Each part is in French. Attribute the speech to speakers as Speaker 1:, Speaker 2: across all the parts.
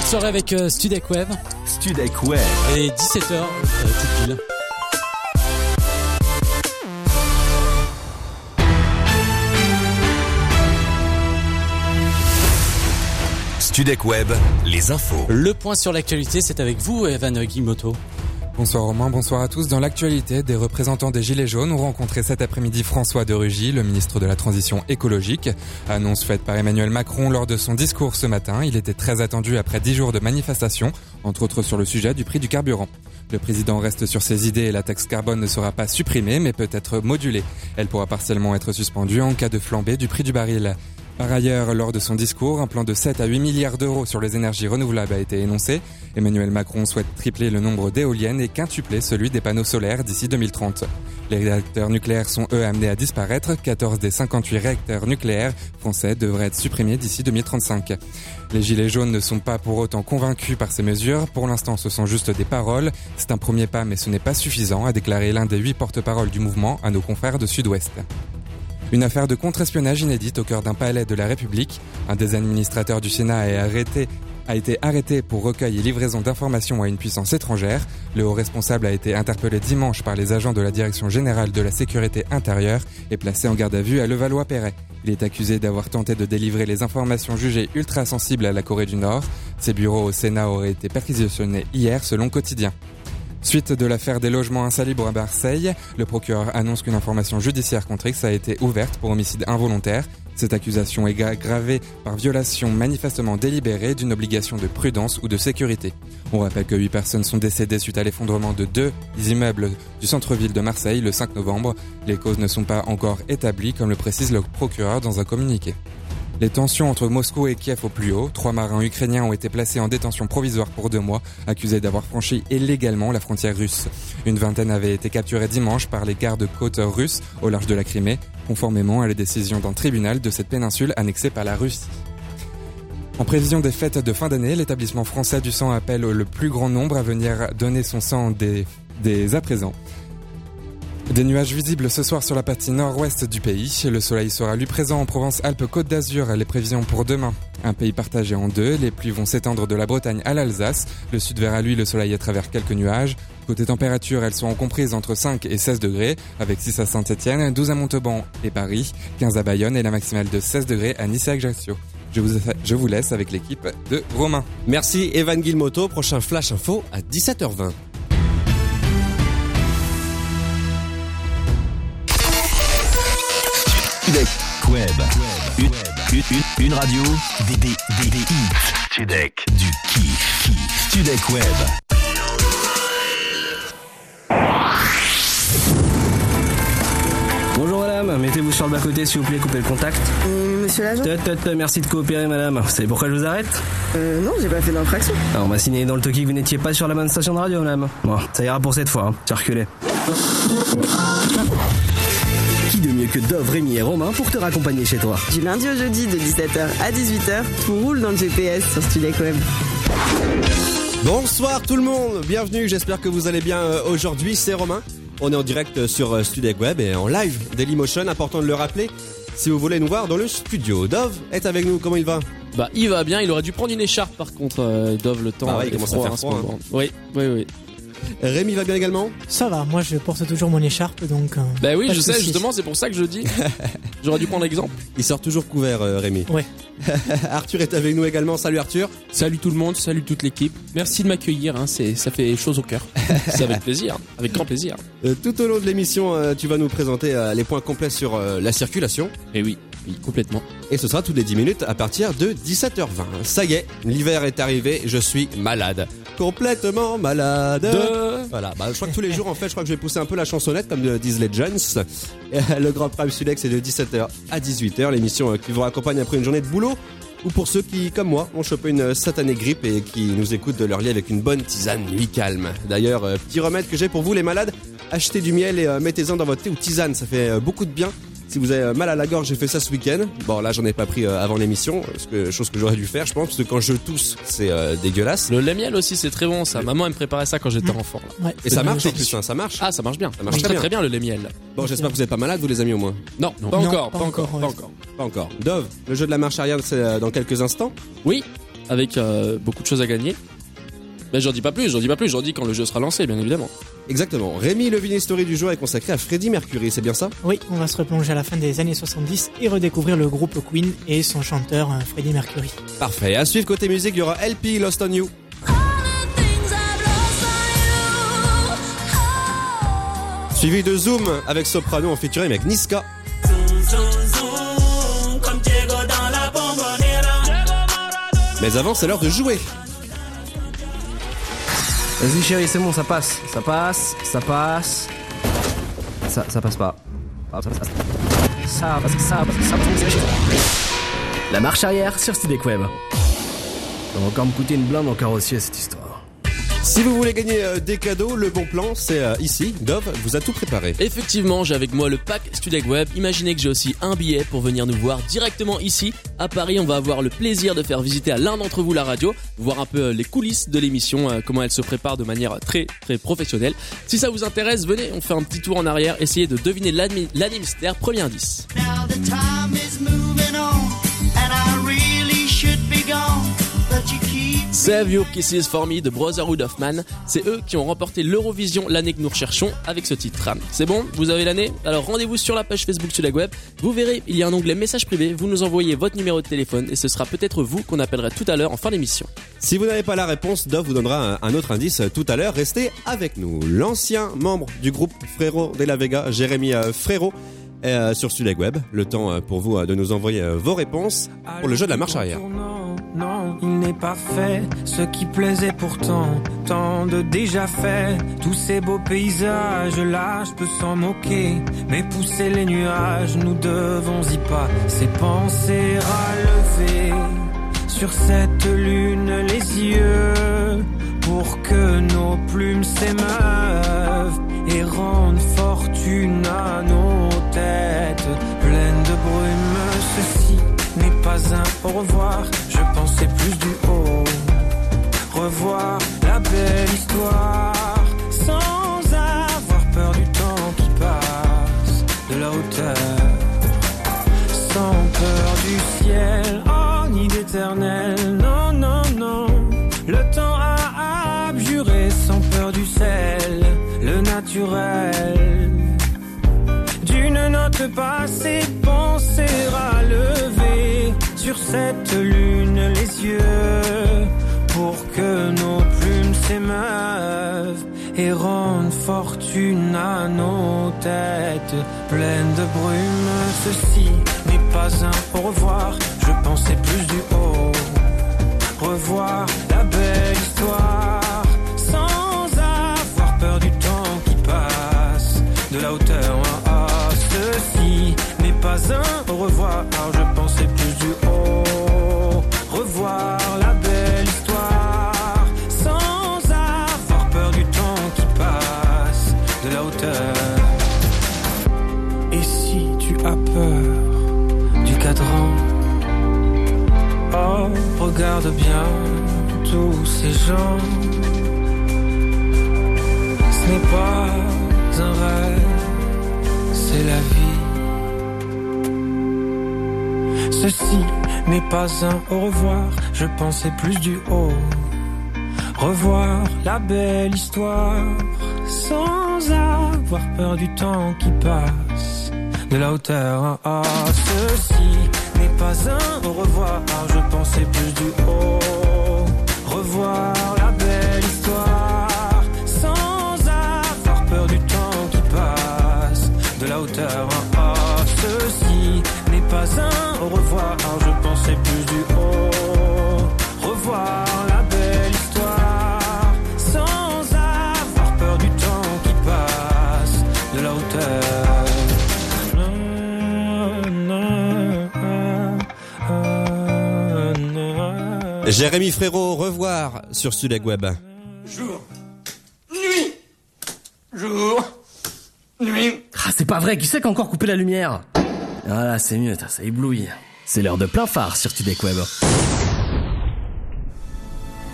Speaker 1: Bonne soirée avec euh, Studek Web.
Speaker 2: Studek Web.
Speaker 1: Et 17h, euh, tout pile.
Speaker 2: Studek Web, les infos.
Speaker 1: Le point sur l'actualité, c'est avec vous, Evan Guimoto.
Speaker 3: Bonsoir Romain, bonsoir à tous. Dans l'actualité, des représentants des Gilets jaunes ont rencontré cet après-midi François de Rugy, le ministre de la Transition écologique. Annonce faite par Emmanuel Macron lors de son discours ce matin. Il était très attendu après dix jours de manifestations, entre autres sur le sujet du prix du carburant. Le président reste sur ses idées et la taxe carbone ne sera pas supprimée mais peut être modulée. Elle pourra partiellement être suspendue en cas de flambée du prix du baril. Par ailleurs, lors de son discours, un plan de 7 à 8 milliards d'euros sur les énergies renouvelables a été énoncé. Emmanuel Macron souhaite tripler le nombre d'éoliennes et quintupler celui des panneaux solaires d'ici 2030. Les réacteurs nucléaires sont eux amenés à disparaître. 14 des 58 réacteurs nucléaires français devraient être supprimés d'ici 2035. Les Gilets jaunes ne sont pas pour autant convaincus par ces mesures. Pour l'instant, ce sont juste des paroles. C'est un premier pas, mais ce n'est pas suffisant, a déclaré l'un des huit porte-paroles du mouvement à nos confrères de Sud-Ouest. Une affaire de contre-espionnage inédite au cœur d'un palais de la République. Un des administrateurs du Sénat a été arrêté pour recueil et livraison d'informations à une puissance étrangère. Le haut responsable a été interpellé dimanche par les agents de la Direction générale de la sécurité intérieure et placé en garde à vue à Levallois-Perret. Il est accusé d'avoir tenté de délivrer les informations jugées ultra sensibles à la Corée du Nord. Ses bureaux au Sénat auraient été perquisitionnés hier selon Quotidien. Suite de l'affaire des logements insalubres à Marseille, le procureur annonce qu'une information judiciaire contre X a été ouverte pour homicide involontaire. Cette accusation est gravée par violation manifestement délibérée d'une obligation de prudence ou de sécurité. On rappelle que 8 personnes sont décédées suite à l'effondrement de deux immeubles du centre-ville de Marseille le 5 novembre. Les causes ne sont pas encore établies comme le précise le procureur dans un communiqué. Les tensions entre Moscou et Kiev au plus haut. Trois marins ukrainiens ont été placés en détention provisoire pour deux mois, accusés d'avoir franchi illégalement la frontière russe. Une vingtaine avait été capturée dimanche par les gardes-côtes russes au large de la Crimée, conformément à la décision d'un tribunal de cette péninsule annexée par la Russie. En prévision des fêtes de fin d'année, l'établissement français du sang appelle le plus grand nombre à venir donner son sang dès, dès à présent. Des nuages visibles ce soir sur la partie nord-ouest du pays. Le soleil sera lui présent en Provence-Alpes-Côte d'Azur. Les prévisions pour demain. Un pays partagé en deux. Les pluies vont s'étendre de la Bretagne à l'Alsace. Le sud verra lui le soleil à travers quelques nuages. Côté température, elles seront comprises entre 5 et 16 degrés, avec 6 à Saint-Etienne, 12 à Montauban et Paris, 15 à Bayonne et la maximale de 16 degrés à Nice et Ajaccio. Je vous, je vous laisse avec l'équipe de Romain.
Speaker 4: Merci Evan Guilmoto. Prochain Flash Info à 17h20.
Speaker 2: Studek Web. Une, une, une, une radio. Des hits. Studek. Du kiff. Studek Web.
Speaker 5: Bonjour madame, mettez-vous sur le bas-côté s'il vous plaît, coupez le contact.
Speaker 6: Euh, monsieur l'agent
Speaker 5: Tut, tut, tut, merci de coopérer madame. Vous savez pourquoi je vous arrête
Speaker 6: Euh, non, j'ai pas fait d'infraction.
Speaker 5: Alors, On m'a signé dans le toki que vous n'étiez pas sur la bonne station de radio madame. Bon, ça ira pour cette fois, hein. circulez. Qui de mieux que Dove, Rémi et Romain pour te raccompagner chez toi
Speaker 6: Du lundi au jeudi de 17h à 18h, tout roule dans le GPS sur Studek Web.
Speaker 4: Bonsoir tout le monde, bienvenue, j'espère que vous allez bien euh, aujourd'hui, c'est Romain. On est en direct sur euh, Studek Web et en live Dailymotion, important de le rappeler. Si vous voulez nous voir dans le studio, Dove est avec nous, comment il va?
Speaker 7: Bah, il va bien. Il aurait dû prendre une écharpe par contre, euh, Dove, le temps.
Speaker 4: Ah ouais, il commence à
Speaker 7: froid
Speaker 4: faire froid, hein.
Speaker 7: Oui, oui, oui.
Speaker 4: Rémi va bien également
Speaker 8: Ça va, moi je porte toujours mon écharpe donc. euh,
Speaker 7: Bah oui, je sais,
Speaker 8: soucis.
Speaker 7: justement, c'est pour ça que je dis. J'aurais dû prendre l'exemple.
Speaker 4: Il sort toujours couvert, euh, Rémi.
Speaker 8: Ouais.
Speaker 4: Arthur est avec nous également, salut Arthur.
Speaker 7: Salut tout le monde, salut toute l'équipe. Merci de m'accueillir, hein, c'est, ça fait chose au cœur. c'est avec plaisir, avec grand plaisir.
Speaker 4: Euh, tout au long de l'émission, euh, tu vas nous présenter euh, les points complets sur euh, la circulation.
Speaker 7: Et oui, oui, complètement.
Speaker 4: Et ce sera tous les 10 minutes à partir de 17h20. Ça y est, l'hiver est arrivé, je suis malade. Complètement malade.
Speaker 7: De-
Speaker 4: Voilà, bah, je crois que tous les jours, en fait, je crois que je vais pousser un peu la chansonnette, comme le disent les le Grand Prime Sudex, c'est de 17h à 18h, l'émission euh, qui vous raccompagne après une journée de boulot. Ou pour ceux qui, comme moi, ont chopé une satanée grippe et qui nous écoutent de leur lit avec une bonne tisane nuit calme. D'ailleurs, euh, petit remède que j'ai pour vous les malades, achetez du miel et euh, mettez-en dans votre thé ou tisane, ça fait beaucoup de bien. Si vous avez mal à la gorge, j'ai fait ça ce week-end. Bon, là, j'en ai pas pris euh, avant l'émission, chose que j'aurais dû faire, je pense, parce que quand je tousse, c'est euh, dégueulasse.
Speaker 7: Le lait miel aussi, c'est très bon ça. Maman, elle me préparait ça quand j'étais enfant. là.
Speaker 8: Ouais.
Speaker 4: Et ça marche en plus, hein, ça marche.
Speaker 7: Ah, ça marche bien.
Speaker 4: Ça marche très
Speaker 7: très,
Speaker 4: bien.
Speaker 7: très bien le lait miel.
Speaker 4: Bon, j'espère que vous êtes pas malade, vous les amis au moins.
Speaker 7: Non, pas
Speaker 8: Non,
Speaker 7: encore,
Speaker 8: pas
Speaker 7: pas encore,
Speaker 8: encore,
Speaker 7: pas encore.
Speaker 4: Pas encore. Dove, le jeu de la marche arrière, c'est euh, dans quelques instants.
Speaker 7: Oui, avec euh, beaucoup de choses à gagner. Mais j'en dis pas plus, j'en dis pas plus, j'en dis quand le jeu sera lancé, bien évidemment.
Speaker 4: Exactement. Rémi, le Vinyl Story du jour est consacré à Freddie Mercury, c'est bien ça?
Speaker 8: Oui, on va se replonger à la fin des années 70 et redécouvrir le groupe Queen et son chanteur euh, Freddie Mercury.
Speaker 4: Parfait. À suivre côté musique, il y aura LP Lost on You. Suivi de Zoom avec Soprano en featuring avec Niska. Mais avant, c'est l'heure de jouer.
Speaker 5: Vas-y chérie, c'est bon, ça passe. Ça passe, ça passe. Ça, ça passe pas. Ah, Ça passe, ça passe, ça passe. La marche arrière sur Studek Web. Ça va encore me coûter une blinde en carrossier cette histoire.
Speaker 4: Si vous voulez gagner euh, des cadeaux, le bon plan, c'est euh, ici. Dove vous a tout préparé.
Speaker 7: Effectivement, j'ai avec moi le pack Studek Web. Imaginez que j'ai aussi un billet pour venir nous voir directement ici à Paris. On va avoir le plaisir de faire visiter à l'un d'entre vous la radio, voir un peu euh, les coulisses de l'émission, euh, comment elle se prépare de manière très très professionnelle. Si ça vous intéresse, venez, on fait un petit tour en arrière, essayez de deviner l'année l'année mystère. Premier indice.
Speaker 9: Now the time is
Speaker 7: Save Your Kisses For de Brotherhood of Man. C'est eux qui ont remporté l'Eurovision l'année que nous recherchons avec ce titre. C'est bon? Vous avez l'année? Alors rendez-vous sur la page Facebook Studek Web. Vous verrez, il y a un onglet message privé. Vous nous envoyez votre numéro de téléphone et ce sera peut-être vous qu'on appellera tout à l'heure en fin d'émission.
Speaker 4: Si vous n'avez pas la réponse, Dove vous donnera un, autre indice euh, tout à l'heure. Restez avec nous. L'ancien membre du groupe Frérot de la Vega, Jérémy euh, Frérot, est euh, sur Studek Web. Le temps pour vous de nous envoyer vos réponses pour le jeu de la marche arrière.
Speaker 10: Non, il n'est pas fait. Ce qui plaisait pourtant, tant de déjà fait. Tous ces beaux paysages là, je peux s'en moquer. Mais pousser les nuages, nous devons y pas. Ces pensées relever sur cette lune les yeux pour que nos plumes s'émeuvent et rendent fortune à nos têtes pleines de brume. N'est pas un au revoir, je pensais plus du haut. Revoir la belle histoire sans avoir peur du temps qui passe, de la hauteur, sans peur du ciel, oh ni d'éternel. Non, non, non, le temps a abjuré sans peur du sel, le naturel. D'une note passée, sur cette lune les yeux pour que nos plumes s'émeuvent et rendent fortune à nos têtes pleines de brume. Ceci n'est pas un au revoir, je pensais plus du haut. Revoir la belle histoire sans avoir peur du temps qui passe de la hauteur. Ah, ceci n'est pas un au revoir, regarde bien tous ces gens. Ce n'est pas un rêve, c'est la vie. Ceci n'est pas un au revoir, je pensais plus du haut. Revoir la belle histoire sans avoir peur du temps qui passe de la hauteur. Ah, ceci n'est pas un au revoir, je pensais plus du haut. Revoir la belle histoire sans avoir peur du temps qui passe de la hauteur. Ah, ah, ceci n'est pas un au revoir, je pensais plus du haut. Revoir la belle histoire sans avoir peur du temps qui passe de la hauteur.
Speaker 4: Jérémy Frérot, revoir sur Studek Web.
Speaker 10: Jour, nuit, jour, nuit.
Speaker 5: Ah, c'est pas vrai, qui c'est qui a encore coupé la lumière? Voilà, c'est mieux, ça éblouit. C'est l'heure de plein phare sur Studek Web.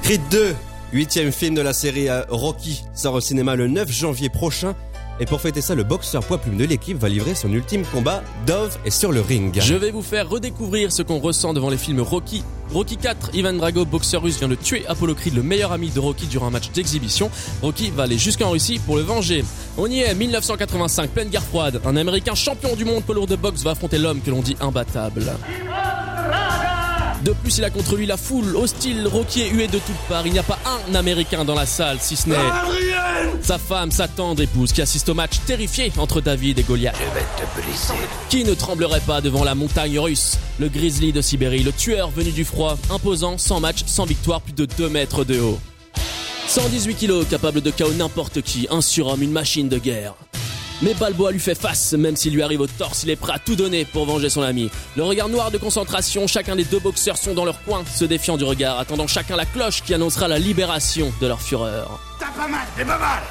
Speaker 4: Creed 2, huitième film de la série euh, Rocky, sort au cinéma le 9 janvier prochain. Et pour fêter ça, le boxeur poids plume de l'équipe va livrer son ultime combat. Dove est sur le ring.
Speaker 7: Je vais vous faire redécouvrir ce qu'on ressent devant les films Rocky. Rocky 4, Ivan Drago, boxeur russe, vient de tuer Apollo Creed, le meilleur ami de Rocky durant un match d'exhibition. Rocky va aller jusqu'en Russie pour le venger. On y est, 1985, pleine guerre froide. Un américain champion du monde poids lourd de boxe va affronter l'homme que l'on dit imbattable. De plus, il a contre lui la foule hostile, Rocky est hué de toutes parts. Il n'y a pas un américain dans la salle, si ce n'est sa femme, sa tendre épouse, qui assiste au match terrifié entre David et Goliath. Qui ne tremblerait pas devant la montagne russe Le grizzly de Sibérie, le tueur venu du froid, imposant, sans match, sans victoire, plus de 2 mètres de haut. 118 kilos, capable de KO n'importe qui, un surhomme, une machine de guerre. Mais Balboa lui fait face, même s'il lui arrive au torse, il est prêt à tout donner pour venger son ami. Le regard noir de concentration, chacun des deux boxeurs sont dans leur coin, se défiant du regard, attendant chacun la cloche qui annoncera la libération de leur fureur.
Speaker 9: T'as pas mal, t'es pas mal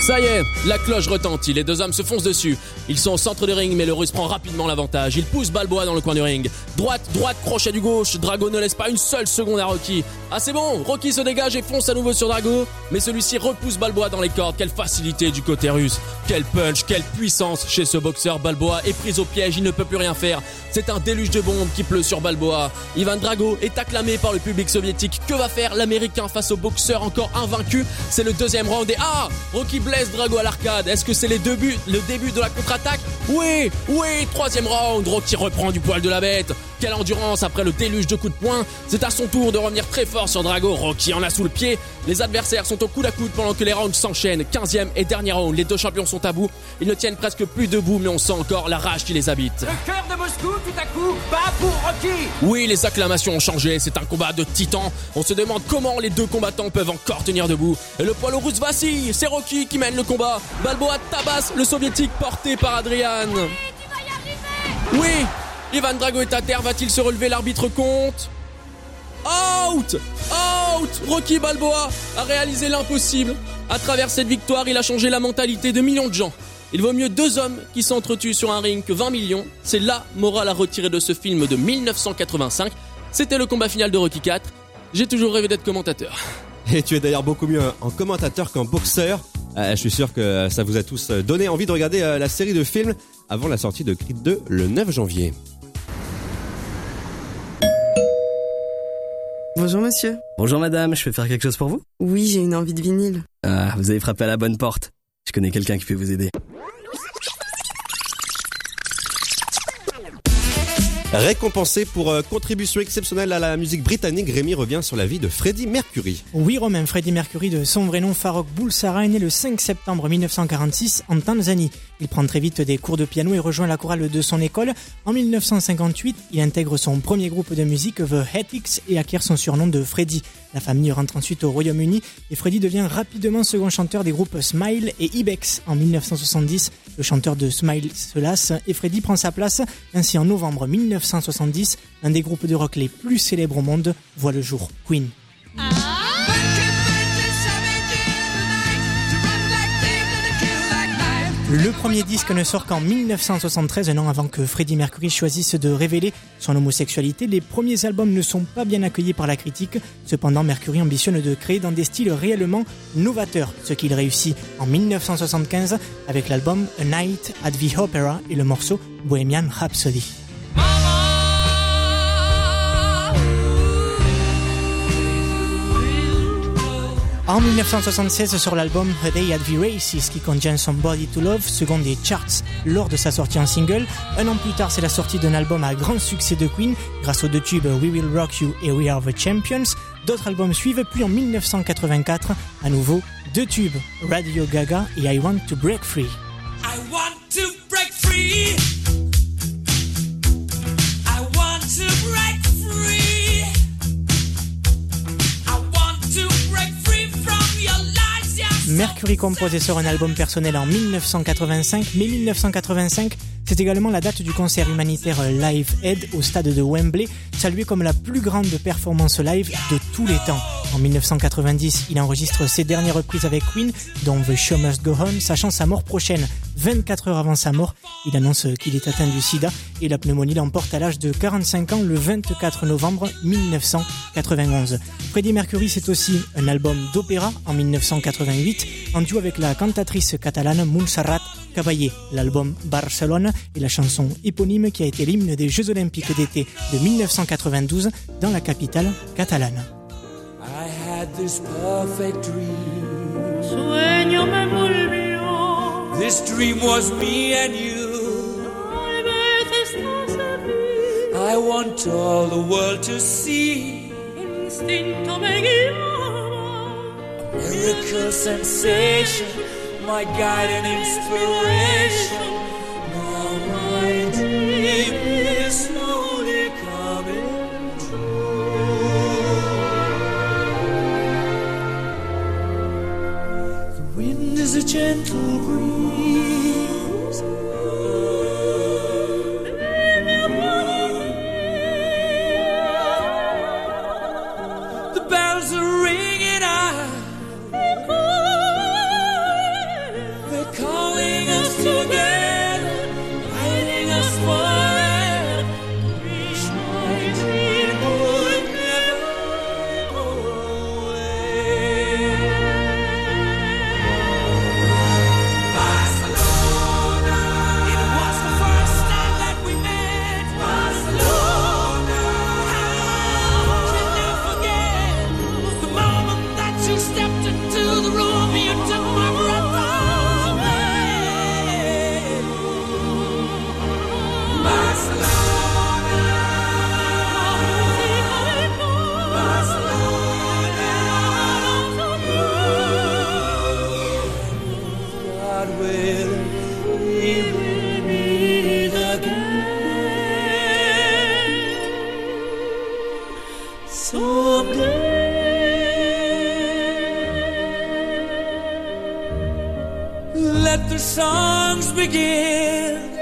Speaker 7: Ça y est, la cloche retentit, les deux hommes se foncent dessus. Ils sont au centre du ring, mais le russe prend rapidement l'avantage. Il pousse Balboa dans le coin du ring. Droite, droite, crochet du gauche. Drago ne laisse pas une seule seconde à Rocky. Ah c'est bon, Rocky se dégage et fonce à nouveau sur Drago. Mais celui-ci repousse Balboa dans les cordes. Quelle facilité du côté russe. Quel punch, quelle puissance chez ce boxeur. Balboa est pris au piège, il ne peut plus rien faire. C'est un déluge de bombes qui pleut sur Balboa. Ivan Drago est acclamé par le public soviétique. Que va faire l'américain face au boxeur encore invaincu? C'est le deuxième round et ah Rocky blesse Drago à l'arcade. Est-ce que c'est les deux le début de la contre-attaque? Oui, oui, troisième round. Rocky reprend du poil de la bête. Quelle endurance après le déluge de coups de poing. C'est à son tour de revenir très fort sur Drago. Rocky en a sous le pied. Les adversaires sont au coude à coude pendant que les rounds s'enchaînent. 15e et dernier round. Les deux champions sont à bout. Ils ne tiennent presque plus debout, mais on sent encore la rage qui les habite.
Speaker 9: Le cœur de Moscou, tout à coup, bat pour Rocky
Speaker 7: Oui, les acclamations ont changé, c'est un combat de titans. On se demande comment les deux combattants peuvent encore tenir debout. Et le poids lourd russe vacille, c'est Rocky qui mène le combat. Balboa tabasse le soviétique porté par Adrian. Oui, Ivan Drago est à terre, va-t-il se relever L'arbitre compte. Out Out Rocky Balboa a réalisé l'impossible. À travers cette victoire, il a changé la mentalité de millions de gens. Il vaut mieux deux hommes qui s'entretuent sur un ring que 20 millions. C'est la morale à retirer de ce film de 1985. C'était le combat final de Rocky 4. J'ai toujours rêvé d'être commentateur.
Speaker 4: Et tu es d'ailleurs beaucoup mieux en commentateur qu'en boxeur. Euh, je suis sûr que ça vous a tous donné envie de regarder euh, la série de films avant la sortie de Creed 2 le 9 janvier.
Speaker 6: Bonjour monsieur.
Speaker 5: Bonjour madame, je peux faire quelque chose pour vous?
Speaker 6: Oui, j'ai une envie de vinyle.
Speaker 5: Ah, vous avez frappé à la bonne porte. Je connais quelqu'un qui peut vous aider.
Speaker 4: Récompensé pour euh, contribution exceptionnelle à la musique britannique, Rémi revient sur la vie de Freddie Mercury.
Speaker 8: Oui, Romain, Freddie Mercury, de son vrai nom Farrokh Bulsara, est né le 5 septembre 1946 en Tanzanie. Il prend très vite des cours de piano et rejoint la chorale de son école. En 1958, il intègre son premier groupe de musique, The Hetics, et acquiert son surnom de Freddie. La famille rentre ensuite au Royaume-Uni et Freddie devient rapidement second chanteur des groupes Smile et Ibex. En 1970, le chanteur de Smile se lasse et Freddie prend sa place. Ainsi, en novembre 1970, un des groupes de rock les plus célèbres au monde voit le jour, Queen. Le premier disque ne sort qu'en 1973, un an avant que Freddie Mercury choisisse de révéler son homosexualité. Les premiers albums ne sont pas bien accueillis par la critique. Cependant, Mercury ambitionne de créer dans des styles réellement novateurs, ce qu'il réussit en 1975 avec l'album A Night at the Opera et le morceau Bohemian Rhapsody. En 1976, sur l'album A Day at the Races, qui contient Somebody to Love, second des charts lors de sa sortie en single. Un an plus tard, c'est la sortie d'un album à grand succès de Queen, grâce aux deux tubes We Will Rock You et We Are the Champions. D'autres albums suivent, puis en 1984, à nouveau, deux tubes, Radio Gaga et I Want to Break Free.
Speaker 9: I want to break free.
Speaker 8: Mercury compose et sort un album personnel en 1985, mais 1985, c'est également la date du concert humanitaire Live Aid au stade de Wembley, salué comme la plus grande performance live de tous les temps. En 1990, il enregistre ses dernières reprises avec Queen, dont The Show Must Go On, sachant sa mort prochaine. 24 heures avant sa mort. Il annonce qu'il est atteint du sida et la pneumonie l'emporte à l'âge de 45 ans le 24 novembre 1991. Freddie Mercury, c'est aussi un album d'opéra en 1988 en duo avec la cantatrice catalane Montserrat Caballé. L'album Barcelone est la chanson éponyme qui a été l'hymne des Jeux Olympiques d'été de 1992 dans la capitale catalane.
Speaker 9: I had this perfect dream. This dream was me and you. I want all the world to see.
Speaker 11: Guiaba.
Speaker 9: Miracle sensation, my guide and inspiration. Now my dream is slowly coming true. The wind is a gentle Let the songs begin.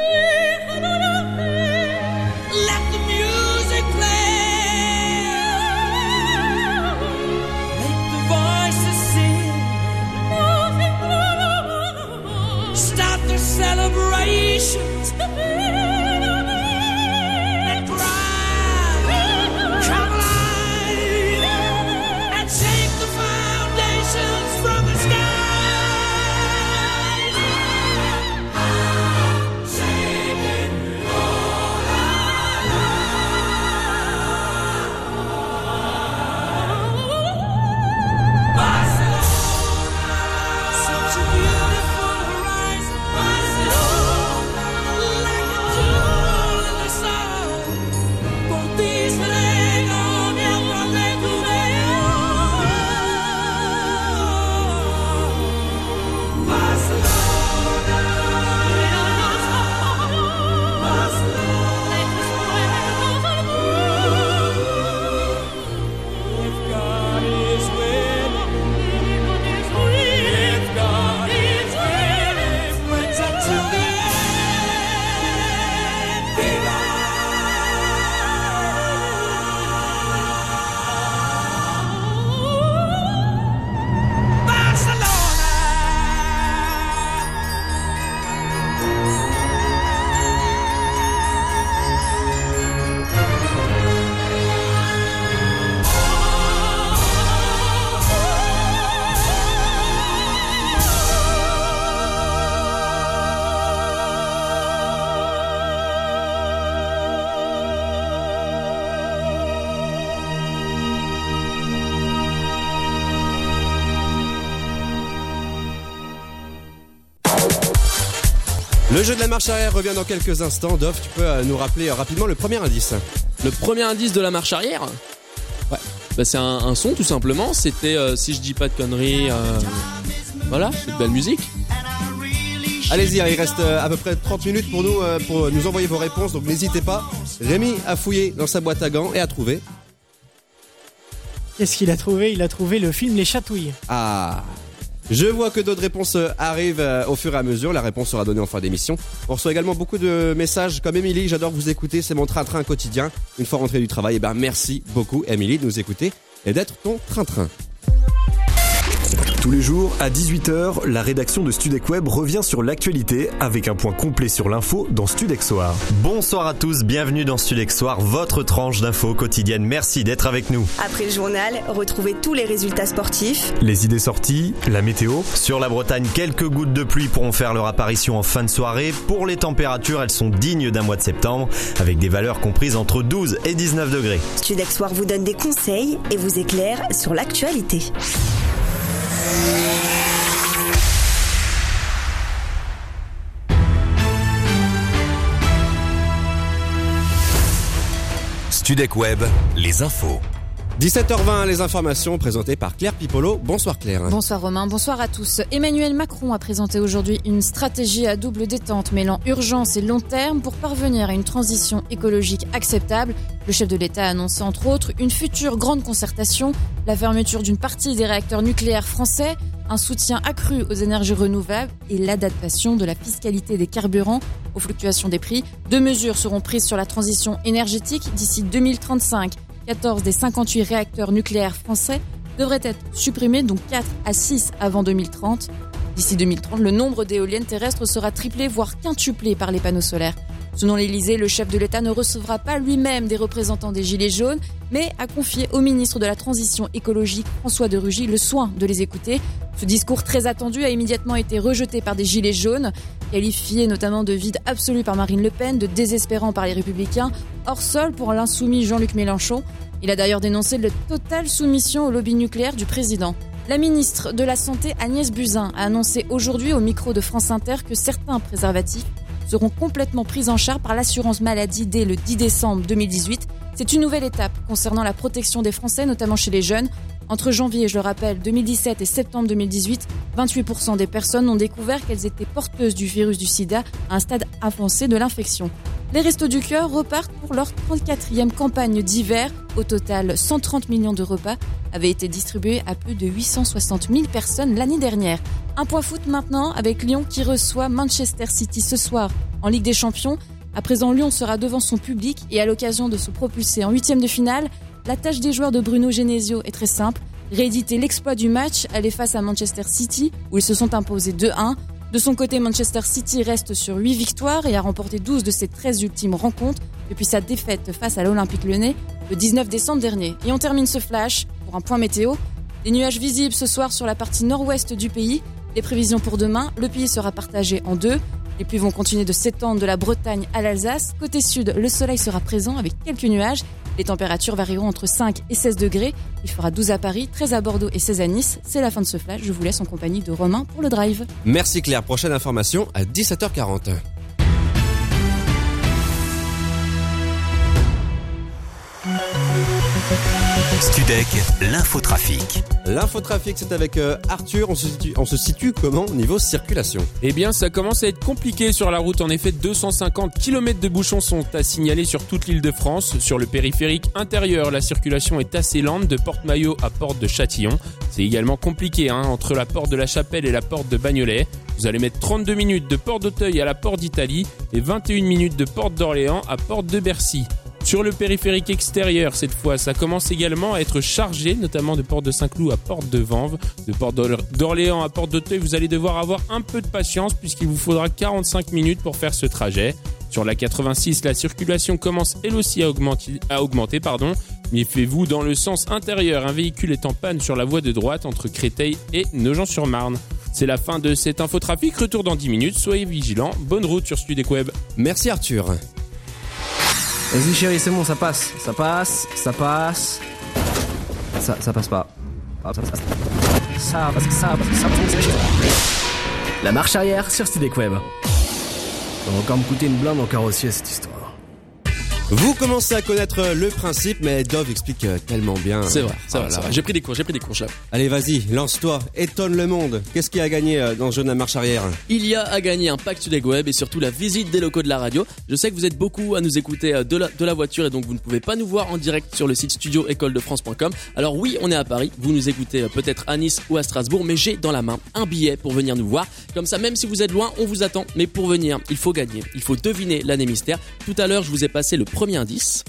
Speaker 4: Le jeu de la marche arrière revient dans quelques instants. Dov, tu peux euh, nous rappeler euh, rapidement le premier indice
Speaker 7: Le premier indice de la marche arrière Ouais. Bah, c'est un, un son tout simplement. C'était, euh, si je dis pas de conneries, euh, voilà, c'est de belle musique.
Speaker 4: Allez-y, hein, il reste à peu près 30 minutes pour nous, euh, pour nous envoyer vos réponses, donc n'hésitez pas. Rémi a fouillé dans sa boîte à gants et a trouvé.
Speaker 8: Qu'est-ce qu'il a trouvé? Il a trouvé le film Les Chatouilles.
Speaker 4: Ah Je vois que d'autres réponses euh, arrivent euh, au fur et à mesure. La réponse sera donnée en fin d'émission. On reçoit également beaucoup de messages comme Émilie. J'adore vous écouter. C'est mon train-train quotidien. Une fois rentré du travail, eh ben merci beaucoup, Émilie, de nous écouter et d'être ton train-train.
Speaker 12: Tous les jours, à 18h, la rédaction de Studec Web revient sur l'actualité avec un point complet sur l'info dans Studec Soir.
Speaker 13: Bonsoir à tous, bienvenue dans Studec Soir, votre tranche d'infos quotidienne. Merci d'être avec nous.
Speaker 14: Après le journal, retrouvez tous les résultats sportifs.
Speaker 12: Les idées sorties, la météo.
Speaker 13: Sur la Bretagne, quelques gouttes de pluie pourront faire leur apparition en fin de soirée. Pour les températures, elles sont dignes d'un mois de septembre, avec des valeurs comprises entre 12 et 19 degrés.
Speaker 14: Studec Soir vous donne des conseils et vous éclaire sur l'actualité.
Speaker 2: Studec Web, les infos.
Speaker 4: 17h20, les informations présentées par Claire Pipolo. Bonsoir Claire.
Speaker 15: Bonsoir Romain, bonsoir à tous. Emmanuel Macron a présenté aujourd'hui une stratégie à double détente mêlant urgence et long terme pour parvenir à une transition écologique acceptable. Le chef de l'État a annoncé entre autres une future grande concertation, la fermeture d'une partie des réacteurs nucléaires français, un soutien accru aux énergies renouvelables et l'adaptation de la fiscalité des carburants aux fluctuations des prix. Deux mesures seront prises sur la transition énergétique d'ici 2035. 14 des 58 réacteurs nucléaires français devraient être supprimés, donc 4 à 6 avant 2030. D'ici 2030, le nombre d'éoliennes terrestres sera triplé, voire quintuplé par les panneaux solaires. Selon l'Elysée, le chef de l'État ne recevra pas lui-même des représentants des Gilets jaunes, mais a confié au ministre de la Transition écologique, François de Rugy, le soin de les écouter. Ce discours très attendu a immédiatement été rejeté par des Gilets jaunes, qualifié notamment de vide absolu par Marine Le Pen, de désespérant par les Républicains, hors sol pour l'insoumis Jean-Luc Mélenchon. Il a d'ailleurs dénoncé la totale soumission au lobby nucléaire du président. La ministre de la Santé Agnès Buzyn a annoncé aujourd'hui au micro de France Inter que certains préservatifs seront complètement pris en charge par l'assurance maladie dès le 10 décembre 2018. C'est une nouvelle étape concernant la protection des Français, notamment chez les jeunes. Entre janvier, je le rappelle, 2017 et septembre 2018, 28% des personnes ont découvert qu'elles étaient porteuses du virus du sida à un stade avancé de l'infection. Les Restos du Cœur repartent pour leur 34e campagne d'hiver. Au total, 130 millions de repas avaient été distribués à plus de 860 000 personnes l'année dernière. Un point foot maintenant avec Lyon qui reçoit Manchester City ce soir en Ligue des Champions. À présent, Lyon sera devant son public et à l'occasion de se propulser en huitième de finale, la tâche des joueurs de Bruno Genesio est très simple. Rééditer l'exploit du match, aller face à Manchester City où ils se sont imposés 2-1. De son côté, Manchester City reste sur 8 victoires et a remporté 12 de ses 13 ultimes rencontres depuis sa défaite face à l'Olympique lyonnais le 19 décembre dernier. Et on termine ce flash pour un point météo. Des nuages visibles ce soir sur la partie nord-ouest du pays. Les prévisions pour demain, le pays sera partagé en deux. Les pluies vont continuer de s'étendre de la Bretagne à l'Alsace. Côté sud, le soleil sera présent avec quelques nuages. Les températures varieront entre 5 et 16 degrés. Il fera 12 à Paris, 13 à Bordeaux et 16 à Nice. C'est la fin de ce flash. Je vous laisse en compagnie de Romain pour le drive.
Speaker 4: Merci Claire. Prochaine information à 17h40.
Speaker 2: Studec, l'infotrafic.
Speaker 4: L'infotrafic, c'est avec euh, Arthur. On se, situe, on se situe comment niveau circulation?
Speaker 16: Eh bien, ça commence à être compliqué sur la route. En effet, 250 km de bouchons sont à signaler sur toute l'île de France. Sur le périphérique intérieur, la circulation est assez lente de Porte-Maillot à Porte de Châtillon. C'est également compliqué hein, entre la Porte de la Chapelle et la Porte de Bagnolet. Vous allez mettre 32 minutes de Porte d'Auteuil à la Porte d'Italie et 21 minutes de Porte d'Orléans à Porte de Bercy. Sur le périphérique extérieur, cette fois, ça commence également à être chargé, notamment de Porte de Saint-Cloud à Porte de Vanves, de Porte d'Orléans à Porte d'Auteuil. Vous allez devoir avoir un peu de patience puisqu'il vous faudra 45 minutes pour faire ce trajet. Sur la 86, la circulation commence elle aussi à augmenter, à augmenter pardon. Méfiez-vous dans le sens intérieur, un véhicule est en panne sur la voie de droite entre Créteil et Nogent-sur-Marne. C'est la fin de cet infotrafic, retour dans 10 minutes, soyez vigilants, bonne route sur Studec Web.
Speaker 4: Merci Arthur.
Speaker 5: Vas-y chérie, c'est bon, ça passe, ça passe, ça passe. Ça, ça passe pas. Ah, Ça passe. Ça passe, ça passe. La marche arrière sur Studec Web. Va encore me coûter une blinde en carrossier cette histoire.
Speaker 4: Vous commencez à connaître le principe, mais Dove explique euh, tellement bien.
Speaker 7: C'est vrai, c'est
Speaker 4: Ah
Speaker 7: vrai,
Speaker 4: là là.
Speaker 7: J'ai pris des cours, j'ai pris des cours, chef.
Speaker 4: Allez, vas-y, lance-toi, étonne le monde. Qu'est-ce qui a gagné euh, dans ce jeu de la marche arrière?
Speaker 7: Il y a à gagner un pack Studec Web et surtout la visite des locaux de la radio. Je sais que vous êtes beaucoup à nous écouter euh, de la, de la voiture et donc vous ne pouvez pas nous voir en direct sur le site studio écoledefrance.com. Alors oui, on est à Paris, vous nous écoutez euh, peut-être à Nice ou à Strasbourg, mais j'ai dans la main un billet pour venir nous voir. Comme ça, même si vous êtes loin, on vous attend. Mais pour venir, il faut gagner. Il faut deviner l'année mystère. Tout à l'heure, je vous ai passé le premier indice.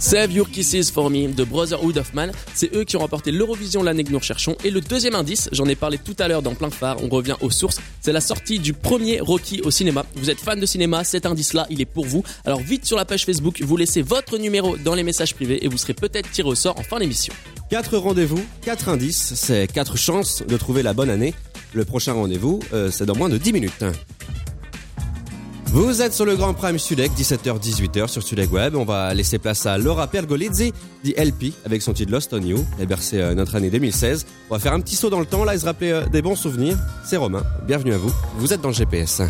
Speaker 7: Save Your Kisses for Me de Brotherhood of Man. C'est eux qui ont remporté l'Eurovision l'année que nous recherchons. Et le deuxième indice, j'en ai parlé tout à l'heure dans plein phare, on revient aux sources. C'est la sortie du premier Rocky au cinéma. Vous êtes fan de cinéma, cet indice-là, il est pour vous. Alors vite sur la page Facebook, vous laissez votre numéro dans les messages privés et vous serez peut-être tiré au sort en fin d'émission.
Speaker 17: 4 rendez-vous, 4 indices, c'est 4 chances de trouver la bonne année. Le prochain rendez-vous, euh, c'est dans moins de 10 minutes. Vous êtes sur le Grand Prime Sudec, 17h-18h sur Sudec Web. On va laisser place à Laura Pergolizzi, dit LP, avec son titre Lost on You. Et bercé euh, notre année 2016. On va faire un petit saut dans le temps, là, et se rappeler euh, des bons souvenirs. C'est Romain. Bienvenue à vous. Vous êtes dans le GPS.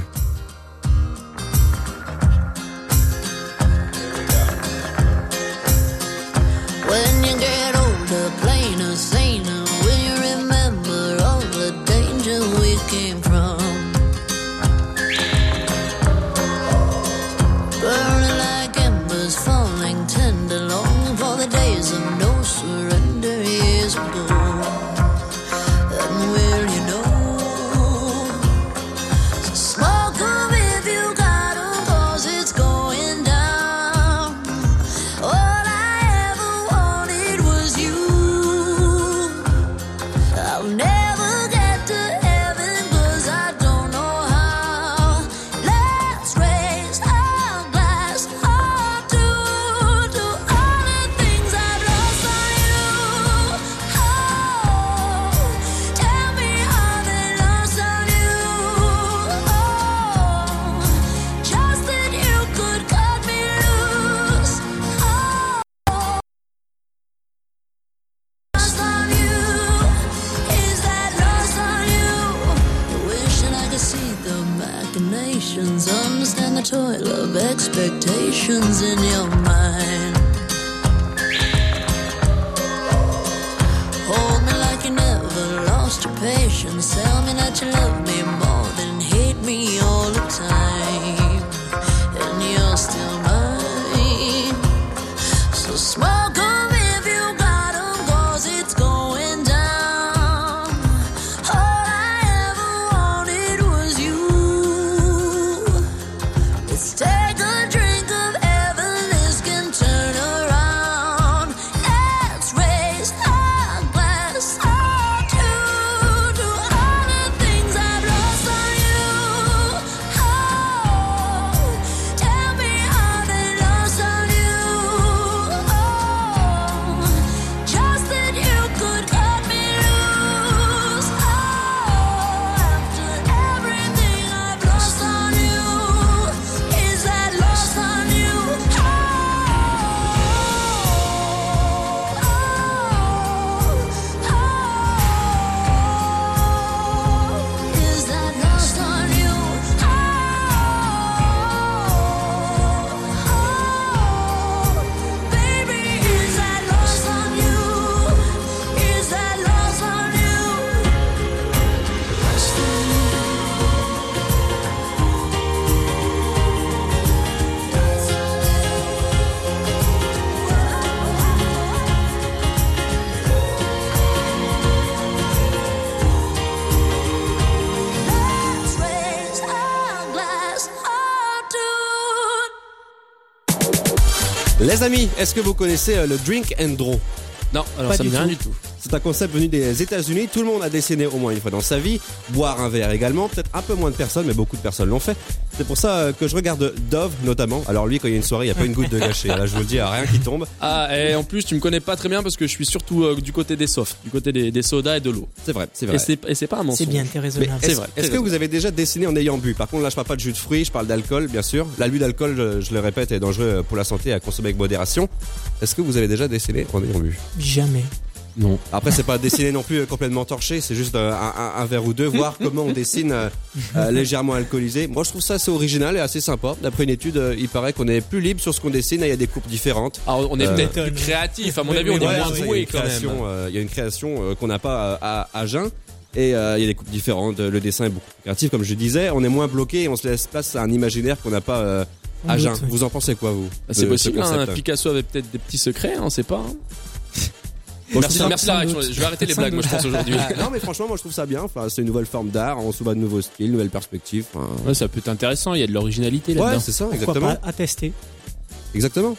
Speaker 17: Les amis, est-ce que vous connaissez euh, le drink and draw?
Speaker 7: Non, alors ça me dit rien du tout.
Speaker 17: C'est un concept venu des États-Unis. Tout le monde a dessiné au moins une fois dans sa vie. Boire un verre également. Peut-être un peu moins de personnes, mais beaucoup de personnes l'ont fait. C'est pour ça euh, que je regarde Dove notamment. Alors lui, quand il y a une soirée, il n'y a pas une goutte de gâché. Là, je vous le dis, il n'y a rien qui tombe.
Speaker 7: Ah, et en plus, tu me connais pas très bien parce que je suis surtout euh, du côté des softs, du côté des, des sodas et de l'eau.
Speaker 17: C'est vrai, c'est vrai.
Speaker 7: Et c'est- pas un mensonge.
Speaker 8: C'est bien, t'es raisonnable.
Speaker 7: C'est
Speaker 17: est-ce-
Speaker 7: vrai.
Speaker 17: Est-ce que vous avez déjà dessiné en ayant bu? Par contre, là, je parle pas de jus de fruits, je parle d'alcool, bien sûr. L'abus d'alcool, je, je le répète, est dangereux pour la santé à consommer avec modération. Est-ce que vous avez déjà dessiné en ayant bu?
Speaker 8: Jamais.
Speaker 7: Non.
Speaker 17: Après, c'est pas dessiner non plus euh, complètement torché, c'est juste euh, un, un- un verre ou deux, voir comment on dessine euh, légèrement alcoolisé. Moi, je trouve ça assez original et assez sympa. D'après une étude, euh, il paraît qu'on est plus libre sur ce qu'on dessine. et Il y a des coupes différentes.
Speaker 7: Alors, on est
Speaker 17: Euh,
Speaker 7: peut-être plus créatif. À mon
Speaker 17: Oui,
Speaker 7: avis,
Speaker 17: oui,
Speaker 7: on est
Speaker 17: ouais,
Speaker 7: moins
Speaker 17: c'est- il y a
Speaker 7: doué
Speaker 17: une
Speaker 7: quand même.
Speaker 17: création, euh, Il y a une création euh, qu'on n'a pas à, à jeun. Et euh, il y a des coupes différentes. Le dessin est beaucoup plus créatif, comme je disais. On est moins bloqué et on se laisse place à un imaginaire qu'on n'a pas euh, à jeun. Vous en pensez quoi, vous
Speaker 7: Bah, C'est
Speaker 17: de ce
Speaker 7: possible, hein, Picasso avait peut-être des petits secrets, on sait pas. hein.
Speaker 17: Bon,
Speaker 7: merci, merci la réaction. Je vais arrêter les blagues, moi, je pense aujourd'hui.
Speaker 17: Non, mais franchement, moi, je trouve ça bien. Enfin, c'est une nouvelle forme d'art. On s'ouvre à de nouveaux styles, nouvelles perspectives. Enfin,
Speaker 7: Ouais, ça peut être intéressant, il y a de l'originalité là-dedans.
Speaker 17: Ouais, c'est ça,
Speaker 8: Pourquoi
Speaker 17: exactement.
Speaker 8: pas à tester
Speaker 17: Exactement.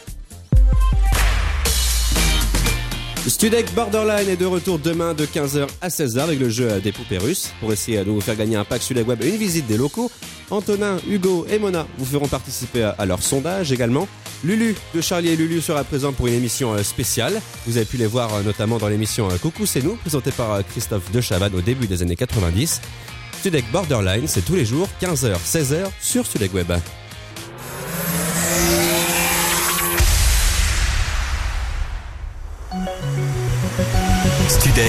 Speaker 4: Studek Borderline est de retour demain de 15h à 16h avec le jeu des poupées russes. Pour essayer de vous faire gagner un pack Studek Web et une visite des locaux, Antonin, Hugo et Mona vous feront participer à- leur sondage également. Lulu de Charlie et Lulu sera présent pour une émission euh, spéciale. Vous avez pu les voir euh, notamment dans l'émission euh, Coucou c'est nous, présentée par Christophe de Chavannes au début des années 90. Studek Borderline, c'est tous les jours, 15h, 16h sur Studek Web.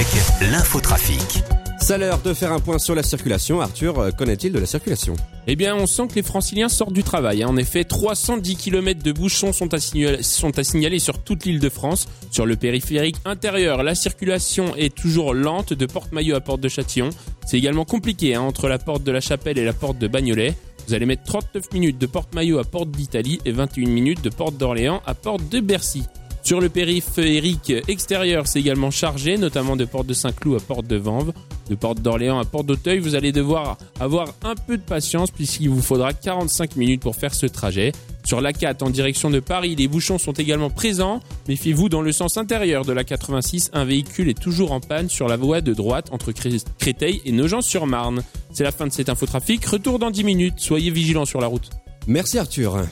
Speaker 2: Studec, l'infotrafic.
Speaker 4: C'est l'heure de faire un point sur la circulation. Arthur, euh, qu'en est-il de la circulation?
Speaker 16: Eh bien, on sent que les franciliens sortent du travail. hein. En effet, 310 km de bouchons sont à, signaler, sont à signaler sur toute l'île de France. Sur le périphérique intérieur, la circulation est toujours lente de Porte-Maillot à Porte de Châtillon. C'est également compliqué hein, entre la porte de la Chapelle et la porte de Bagnolet. Vous allez mettre 39 minutes de Porte-Maillot à Porte d'Italie et 21 minutes de Porte d'Orléans à Porte de Bercy. Sur le périphérique extérieur, c'est également chargé, notamment de Porte de Saint-Cloud à Porte de Vanves, de Porte d'Orléans à Porte d'Auteuil. Vous allez devoir avoir un peu de patience puisqu'il vous faudra 45 minutes pour faire ce trajet. Sur la 4 en direction de Paris, les bouchons sont également présents. Méfiez-vous dans le sens intérieur de la 86, un véhicule est toujours en panne sur la voie de droite entre Cré- Créteil et Nogent-sur-Marne. C'est la fin de cet infotrafic. Retour dans 10 minutes. Soyez vigilants sur la route.
Speaker 4: Merci Arthur.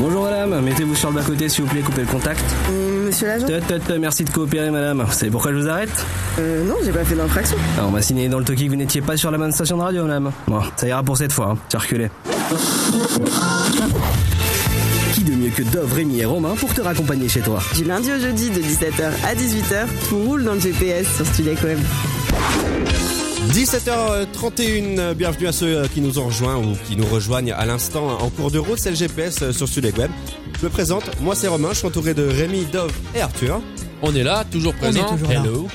Speaker 5: Bonjour madame, mettez-vous sur le bas-côté s'il vous plaît, coupez le contact.
Speaker 6: Monsieur l'agent
Speaker 5: Tut, tut, tut, Merci de coopérer madame. Vous savez pourquoi je vous arrête
Speaker 6: Euh, non, j'ai pas fait d'infraction.
Speaker 5: Ah, On m'a signé dans le toki que vous n'étiez pas sur la bonne station de radio madame. Bon, ça ira pour cette fois, hein. circulez. Qui de mieux que Dove, Rémi et Romain pour te raccompagner chez toi
Speaker 6: Du lundi au jeudi de 17h à 18h, tout roule dans le GPS sur Studek Web.
Speaker 4: 17h31, bienvenue à ceux euh, qui nous ont rejoints ou qui nous rejoignent à l'instant en cours de route, c'est le GPS euh, sur Studek Web. Je me présente, moi c'est Romain, je suis entouré de Rémi, Dove et Arthur.
Speaker 7: On est là, toujours présent.
Speaker 8: toujours là.
Speaker 7: Hello.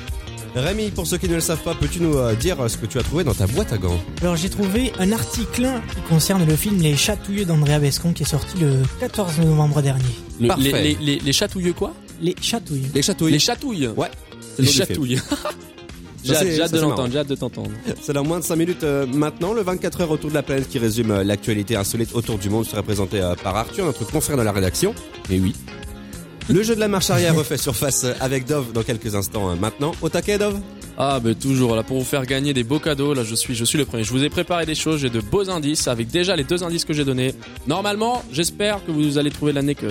Speaker 4: Rémi, pour ceux qui ne le savent pas, peux-tu nous euh, dire ce que tu as trouvé dans ta boîte à gants?
Speaker 8: Alors j'ai trouvé un article qui concerne le film Les Chatouilleux d'Andrea Bescon qui est sorti le 14 novembre dernier.
Speaker 7: Le-
Speaker 4: Parfait.
Speaker 7: les, les, les, les chatouilleux quoi?
Speaker 8: Les Chatouilleux.
Speaker 4: Les chatouilles
Speaker 7: Les chatouilles.
Speaker 4: Ouais.
Speaker 7: Les chatouilles. J'ai hâte- de l'entendre, j'ai hâte de t'entendre.
Speaker 4: C'est dans moins de 5 minutes euh, maintenant, le 24 heures autour de la planète qui résume euh, l'actualité insolite autour du monde sera présenté euh, par Arthur, notre confrère de la rédaction.
Speaker 7: Et oui.
Speaker 4: Le jeu de la marche arrière refait surface avec Dove dans quelques instants euh, maintenant. Au taquet Dove?
Speaker 7: Ah bah toujours là pour vous faire gagner des beaux cadeaux là je suis je suis le premier je vous ai préparé des choses j'ai de beaux indices avec déjà les deux indices que j'ai donnés normalement j'espère que vous allez trouver l'année que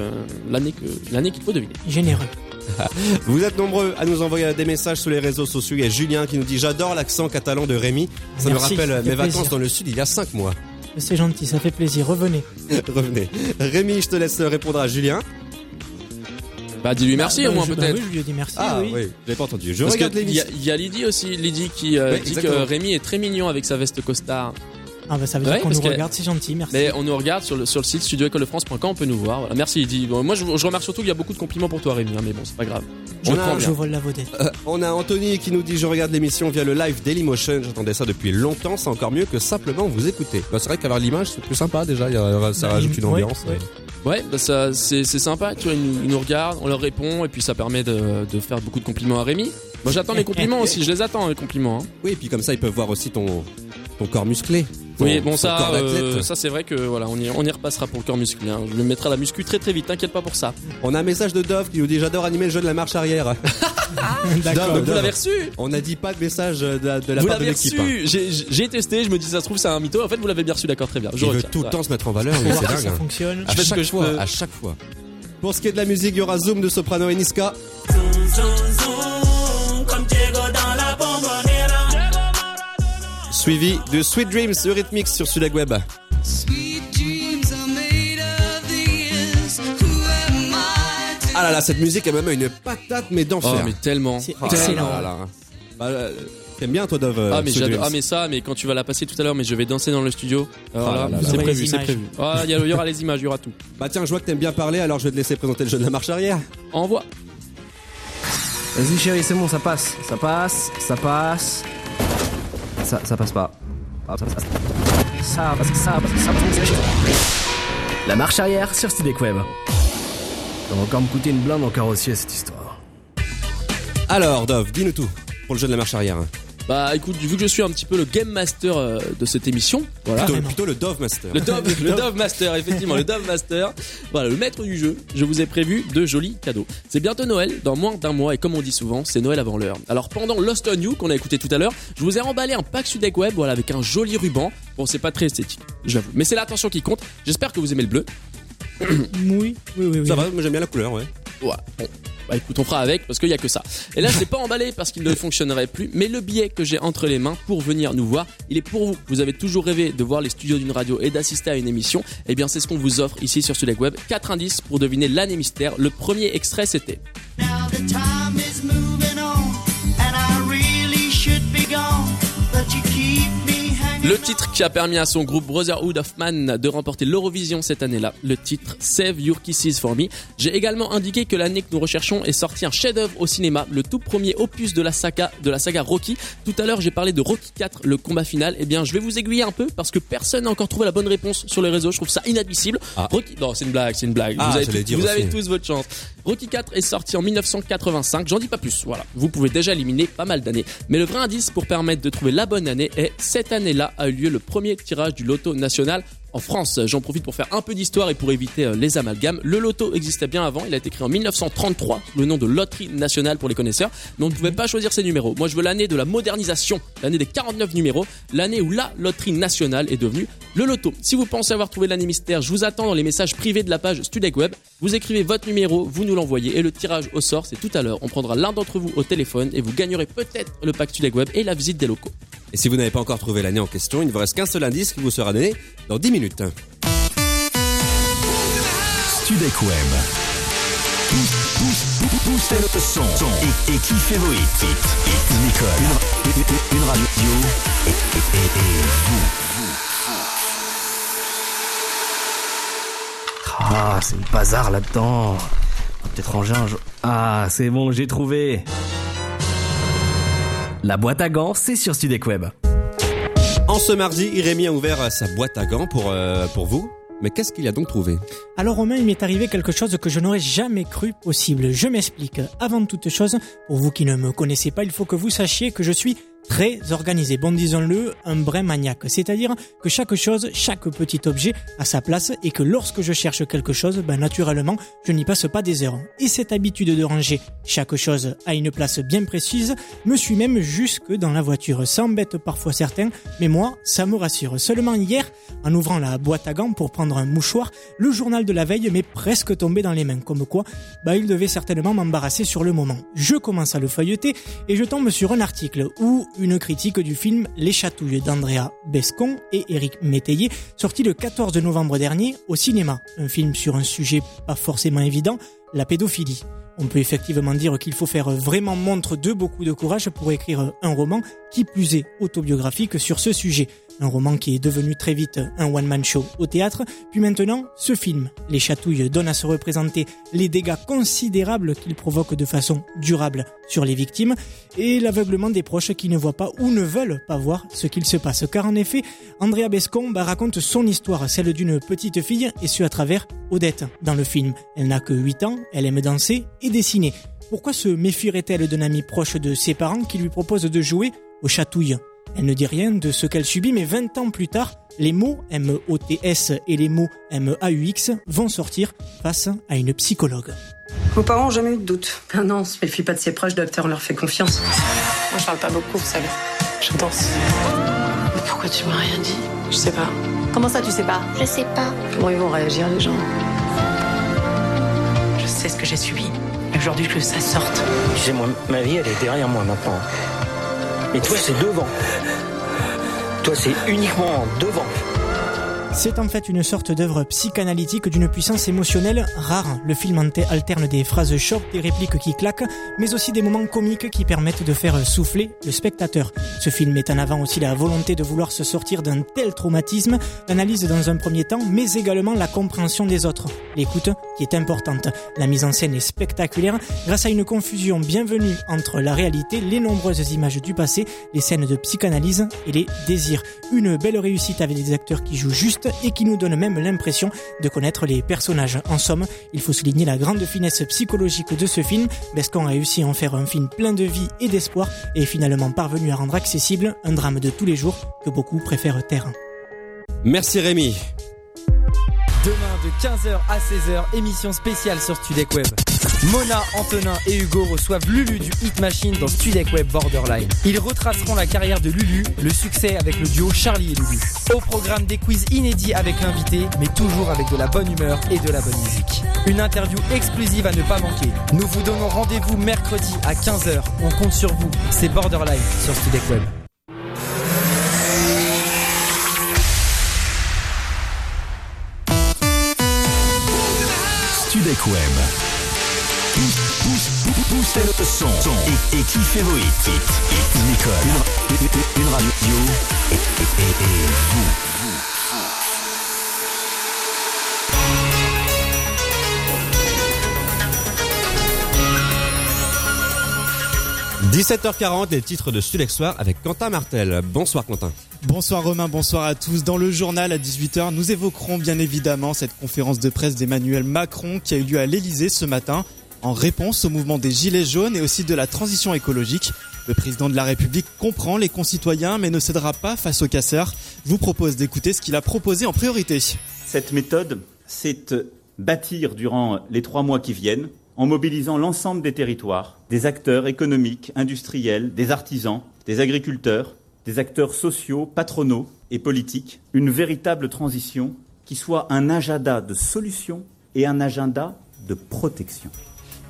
Speaker 7: l'année que l'année qu'il faut deviner
Speaker 8: Généreux.
Speaker 4: Vous êtes nombreux à nous envoyer des messages sur les réseaux sociaux. Il y a Julien qui nous dit J'adore l'accent catalan de Rémi. Ça me rappelle mes vacances dans le sud il y a 5 mois.
Speaker 8: C'est gentil, ça fait plaisir. Revenez.
Speaker 4: Revenez. Rémi, je te laisse répondre à Julien.
Speaker 7: bah dis-lui merci
Speaker 8: Bah,
Speaker 7: au moins
Speaker 8: je- bah
Speaker 7: peut-être
Speaker 8: oui, je lui ai dit merci.
Speaker 4: Ah
Speaker 8: oui.
Speaker 4: oui, j'avais pas entendu. Je
Speaker 7: parce
Speaker 4: regarde
Speaker 7: que il y, a- il y a Lydie aussi Lydie qui euh, dit que. Rémi est très mignon avec sa veste costard
Speaker 8: Ah bah ça veut dire
Speaker 7: Ouais,
Speaker 8: qu'on nous
Speaker 7: que-
Speaker 8: regarde, c'est gentil, merci.
Speaker 7: mais on nous regarde sur le sur le site studioécolefrance.com on peut nous voir voilà merci Lydie Bon, moi je, je remarque surtout qu'il y a beaucoup de compliments pour toi Rémi hein, mais bon c'est pas grave je
Speaker 4: On a
Speaker 7: prends
Speaker 4: un
Speaker 8: je
Speaker 7: bien
Speaker 8: vole la vedette.
Speaker 4: Euh, on a Anthony qui nous dit Je regarde l'émission via le live Dailymotion. J'attendais ça depuis longtemps. C'est encore mieux que simplement vous écouter. Bah, c'est vrai qu'avoir l'image, c'est plus sympa déjà. Y a- ça
Speaker 8: Bah,
Speaker 4: rajoute une
Speaker 8: ouais,
Speaker 4: ambiance.
Speaker 8: ouais.
Speaker 7: Ouais, bah ça, c'est, c'est sympa, tu vois, ils nous, ils nous regardent, on leur répond, et puis ça permet de, de faire beaucoup de compliments à Rémi. Moi j'attends les compliments aussi, je les attends les compliments. hein.
Speaker 4: Oui, et puis comme ça, ils peuvent voir aussi ton, ton corps musclé.
Speaker 7: Oui, bon ça, euh, ça c'est vrai que voilà, on y, on y repassera pour le corps musclé. hein. Je le mettrai à la muscu très très vite, t'inquiète pas pour ça.
Speaker 4: On a un message de Dove qui nous dit J'adore animer le jeu de la marche arrière.
Speaker 8: D'accord.
Speaker 4: Dove,
Speaker 7: Vous l'avez reçu?
Speaker 4: On n'a dit pas de message de, de la
Speaker 7: Vous
Speaker 4: part de
Speaker 7: l'avez
Speaker 4: l'équipe. hein.
Speaker 7: reçu J'ai, j'ai testé, je me dis ça se trouve c'est un mytho, en fait vous l'avez bien reçu, d'accord, très bien. Je
Speaker 4: Il veut tout le
Speaker 7: ouais.
Speaker 4: temps se mettre en valeur, c'est dingue.
Speaker 8: ça
Speaker 4: hein.
Speaker 8: fonctionne.
Speaker 4: À chaque
Speaker 7: que je
Speaker 4: fois,
Speaker 7: peux.
Speaker 4: à chaque fois. Pour ce qui est de la musique, il y aura Zoom de Soprano et Niska. Suivi de Sweet Dreams Eurythmics sur Sudag Web. Ah là là, cette musique a même une patate, mais d'enfer.
Speaker 7: Oh mais tellement.
Speaker 8: C'est
Speaker 4: Ah
Speaker 8: excellent.
Speaker 4: là là. Bah, euh, T'aimes bien toi, Dove euh,
Speaker 7: Ah mais
Speaker 4: Sweet
Speaker 7: j'adore,
Speaker 4: Dreams
Speaker 7: ah mais ça, mais quand tu vas la passer tout à l'heure, mais je vais danser dans le studio.
Speaker 4: Ah
Speaker 7: là c'est prévu, c'est prévu. Ah, il y, y aura les images, il y aura tout.
Speaker 4: Bah tiens, je vois que t'aimes bien parler, alors je vais te laisser présenter le jeu de la marche arrière.
Speaker 7: Envoie.
Speaker 5: Vas-y chérie, c'est bon, ça passe. Ça passe, ça passe. Ça, ça passe pas. La marche arrière sur Studek Web. Ça va encore me coûter une blinde en carrossier cette histoire.
Speaker 4: Alors, Dove, dis-nous tout pour le jeu de la marche arrière.
Speaker 7: Bah écoute, vu que je suis un petit peu le game master euh, de cette émission, voilà.
Speaker 4: Plutôt, plutôt le Dove Master.
Speaker 7: Le Dove, le Dove Master, effectivement, le Dove Master. Voilà, le maître du jeu. Je vous ai prévu de jolis cadeaux. C'est bientôt Noël, dans moins d'un mois, et comme on dit souvent, c'est Noël avant l'heure. Alors pendant Lost on You, qu'on a écouté tout à l'heure, je vous ai emballé un pack Sudek Web, voilà, avec un joli ruban. Bon, c'est pas très esthétique, j'avoue. Mais c'est l'attention qui compte. J'espère que vous aimez le bleu.
Speaker 8: Oui, oui, oui. oui.
Speaker 4: Ça va, moi j'aime bien la couleur, ouais.
Speaker 7: Ouais, bon. Bah écoute, on fera avec parce qu'il y a que ça. Et là, c'est pas emballé parce qu'il ne fonctionnerait plus, mais le billet que j'ai entre les mains pour venir nous voir, il est pour vous. Vous avez toujours rêvé de voir les studios d'une radio et d'assister à une émission. Eh bien, c'est ce qu'on vous offre ici sur Sudek Web. 4 indices pour deviner l'année mystère. Le premier extrait, c'était. Le titre qui a permis à son groupe Brotherhood of Man de remporter l'Eurovision cette année-là, le titre Save Your Kisses for Me. J'ai également indiqué que l'année que nous recherchons est sorti un chef-d'œuvre au cinéma, le tout premier opus de la saga de la saga Rocky. Tout à l'heure, j'ai parlé de Rocky 4, le combat final. Eh bien, je vais vous aiguiller un peu parce que personne n'a encore trouvé la bonne réponse sur les réseaux. Je trouve ça inadmissible. Rocky, non, c'est une blague, c'est une blague.
Speaker 4: Ah,
Speaker 7: vous avez tous votre chance. Rocky 4 est sorti en 1985. J'en dis pas plus. Voilà. Vous pouvez déjà éliminer pas mal d'années. Mais le vrai indice pour permettre de trouver la bonne année est cette année-là a eu lieu le premier tirage du loto national en France. J'en profite pour faire un peu d'histoire et pour éviter euh, les amalgames. Le loto existait bien avant. Il a été créé en 1933 sous le nom de Loterie Nationale pour les connaisseurs. Mais on ne pouvait pas choisir ses numéros. Moi, je veux l'année de la modernisation, l'année des 49 numéros, l'année où la Loterie Nationale est devenue le loto. Si vous pensez avoir trouvé l'année mystère, je vous attends dans les messages privés de la page Studek Web. Vous écrivez votre numéro, vous nous l'envoyez et le tirage au sort, c'est tout à l'heure. On prendra l'un d'entre vous au téléphone et vous gagnerez peut-être le pack Studek Web et la visite des locaux.
Speaker 4: Et si vous n'avez pas encore trouvé l'année en question, il ne vous reste qu'un seul indice qui vous sera donné dans 10 minutes.
Speaker 2: Et, vos hits. Une école, une, radio.
Speaker 5: Ah, c'est le bazar là-dedans. Peut-être ranger un jour. Ah, c'est bon, j'ai trouvé. La boîte à gants, c'est sur Studek Web.
Speaker 4: En ce mardi, Irémy a ouvert euh, sa boîte à gants pour, euh, pour vous. Mais qu'est-ce qu'il a donc trouvé?
Speaker 8: Alors Romain, il m'est arrivé quelque chose que je n'aurais jamais cru possible. Je m'explique. Avant toute chose, pour vous qui ne me connaissez pas, il faut que vous sachiez que je suis très organisé. Bon, disons-le, un brin maniaque. C'est-à-dire que chaque chose, chaque petit objet a sa place et que lorsque je cherche quelque chose, ben, naturellement, je n'y passe pas des heures. Et cette habitude de ranger chaque chose à une place bien précise me suit même jusque dans la voiture. Ça embête parfois certains, mais moi, ça me rassure. Seulement hier, en ouvrant la boîte à gants pour prendre un mouchoir, le journal de la veille m'est presque tombé dans les mains. Comme quoi, bah, il devait certainement m'embarrasser sur le moment. Je commence à le feuilleter et je tombe sur un article où une critique du film Les Chatouilles d'Andrea Bescon et Éric Métayer, sorti le 14 novembre dernier au cinéma. Un film sur un sujet pas forcément évident, la pédophilie. On peut effectivement dire qu'il faut faire vraiment montre de beaucoup de courage pour écrire un roman qui plus est autobiographique sur ce sujet. Un roman qui est devenu très vite un one-man show au théâtre, puis maintenant ce film. Les chatouilles donnent à se représenter les dégâts considérables qu'il provoque de façon durable sur les victimes et l'aveuglement des proches qui ne voient pas ou ne veulent pas voir ce qu'il se passe. Car en effet, Andrea Bescon bah, raconte son histoire, celle d'une petite fille et ce à travers Odette dans le film. Elle n'a que 8 ans, elle aime danser et dessiner. Pourquoi se méfierait-elle d'un ami proche de ses parents qui lui propose de jouer aux chatouilles? Elle ne dit rien de ce qu'elle subit, mais 20 ans plus tard, les mots M-O-T-S et les mots M-A-U-X vont sortir face à une psychologue.
Speaker 18: Vos parents ont jamais eu de doute. Ah non, on se méfie pas de ses proches, docteur, on leur fait confiance. Moi, je parle pas beaucoup, vous savez. Je danse. Mais pourquoi tu m'as rien dit? Je sais pas. Comment ça, tu sais pas? Je sais pas. Comment ils vont réagir, les gens? Je sais ce que j'ai subi. Et Aujourd'hui, que ça sorte.
Speaker 19: Tu sais, moi, ma vie, elle est derrière moi maintenant. Mais toi, c'est devant. Toi, c'est uniquement devant.
Speaker 8: C'est en fait une sorte d'œuvre psychanalytique d'une puissance émotionnelle rare. Le film alterne des phrases choc, des répliques qui claquent, mais aussi des moments comiques qui permettent de faire souffler le spectateur. Ce film met en avant aussi la volonté de vouloir se sortir d'un tel traumatisme, l'analyse dans un premier temps, mais également la compréhension des autres. L'écoute qui est importante. La mise en scène est spectaculaire grâce à une confusion bienvenue entre la réalité, les nombreuses images du passé, les scènes de psychanalyse et les désirs. Une belle réussite avec des acteurs qui jouent juste et qui nous donne même l'impression de connaître les personnages. En somme, il faut souligner la grande finesse psychologique de ce film. Bescon a réussi à en faire un film plein de vie et d'espoir et est finalement parvenu à rendre accessible un drame de tous les jours que beaucoup préfèrent taire.
Speaker 4: Merci Rémi.
Speaker 20: Demain de 15h à 16h, émission spéciale sur Studek Web. Mona, Antonin et Hugo reçoivent Lulu du Hit Machine dans Studek Web Borderline. Ils retraceront la carrière de Lulu, le succès avec le duo Charlie et Lulu. Au programme des quiz inédits avec l'invité, mais toujours avec de la bonne humeur et de la bonne musique. Une interview exclusive à ne pas manquer. Nous vous donnons rendez-vous mercredi à 15h. On compte sur vous. C'est Borderline sur Studek Web.
Speaker 2: Web. Pousse, le son et, et kiffez vos hits? Nicole, une, radio et- et- et vous.
Speaker 4: 17h40, les titres de Studex Soir avec Quentin Martel. Bonsoir Quentin.
Speaker 21: Bonsoir Romain, bonsoir à tous. Dans le journal à 18h, nous évoquerons bien évidemment cette conférence de presse d'Emmanuel Macron qui a eu lieu à l'Elysée ce matin en réponse au mouvement des Gilets jaunes et aussi de la transition écologique. Le président de la République comprend les concitoyens mais ne cédera pas face aux casseurs. Je vous propose d'écouter ce qu'il a proposé en priorité.
Speaker 22: Cette méthode, c'est euh, bâtir durant les trois mois qui viennent, en mobilisant l'ensemble des territoires, des acteurs économiques, industriels, des artisans, des agriculteurs, des acteurs sociaux, patronaux et politiques, une véritable transition qui soit un agenda de solution et un agenda de protection.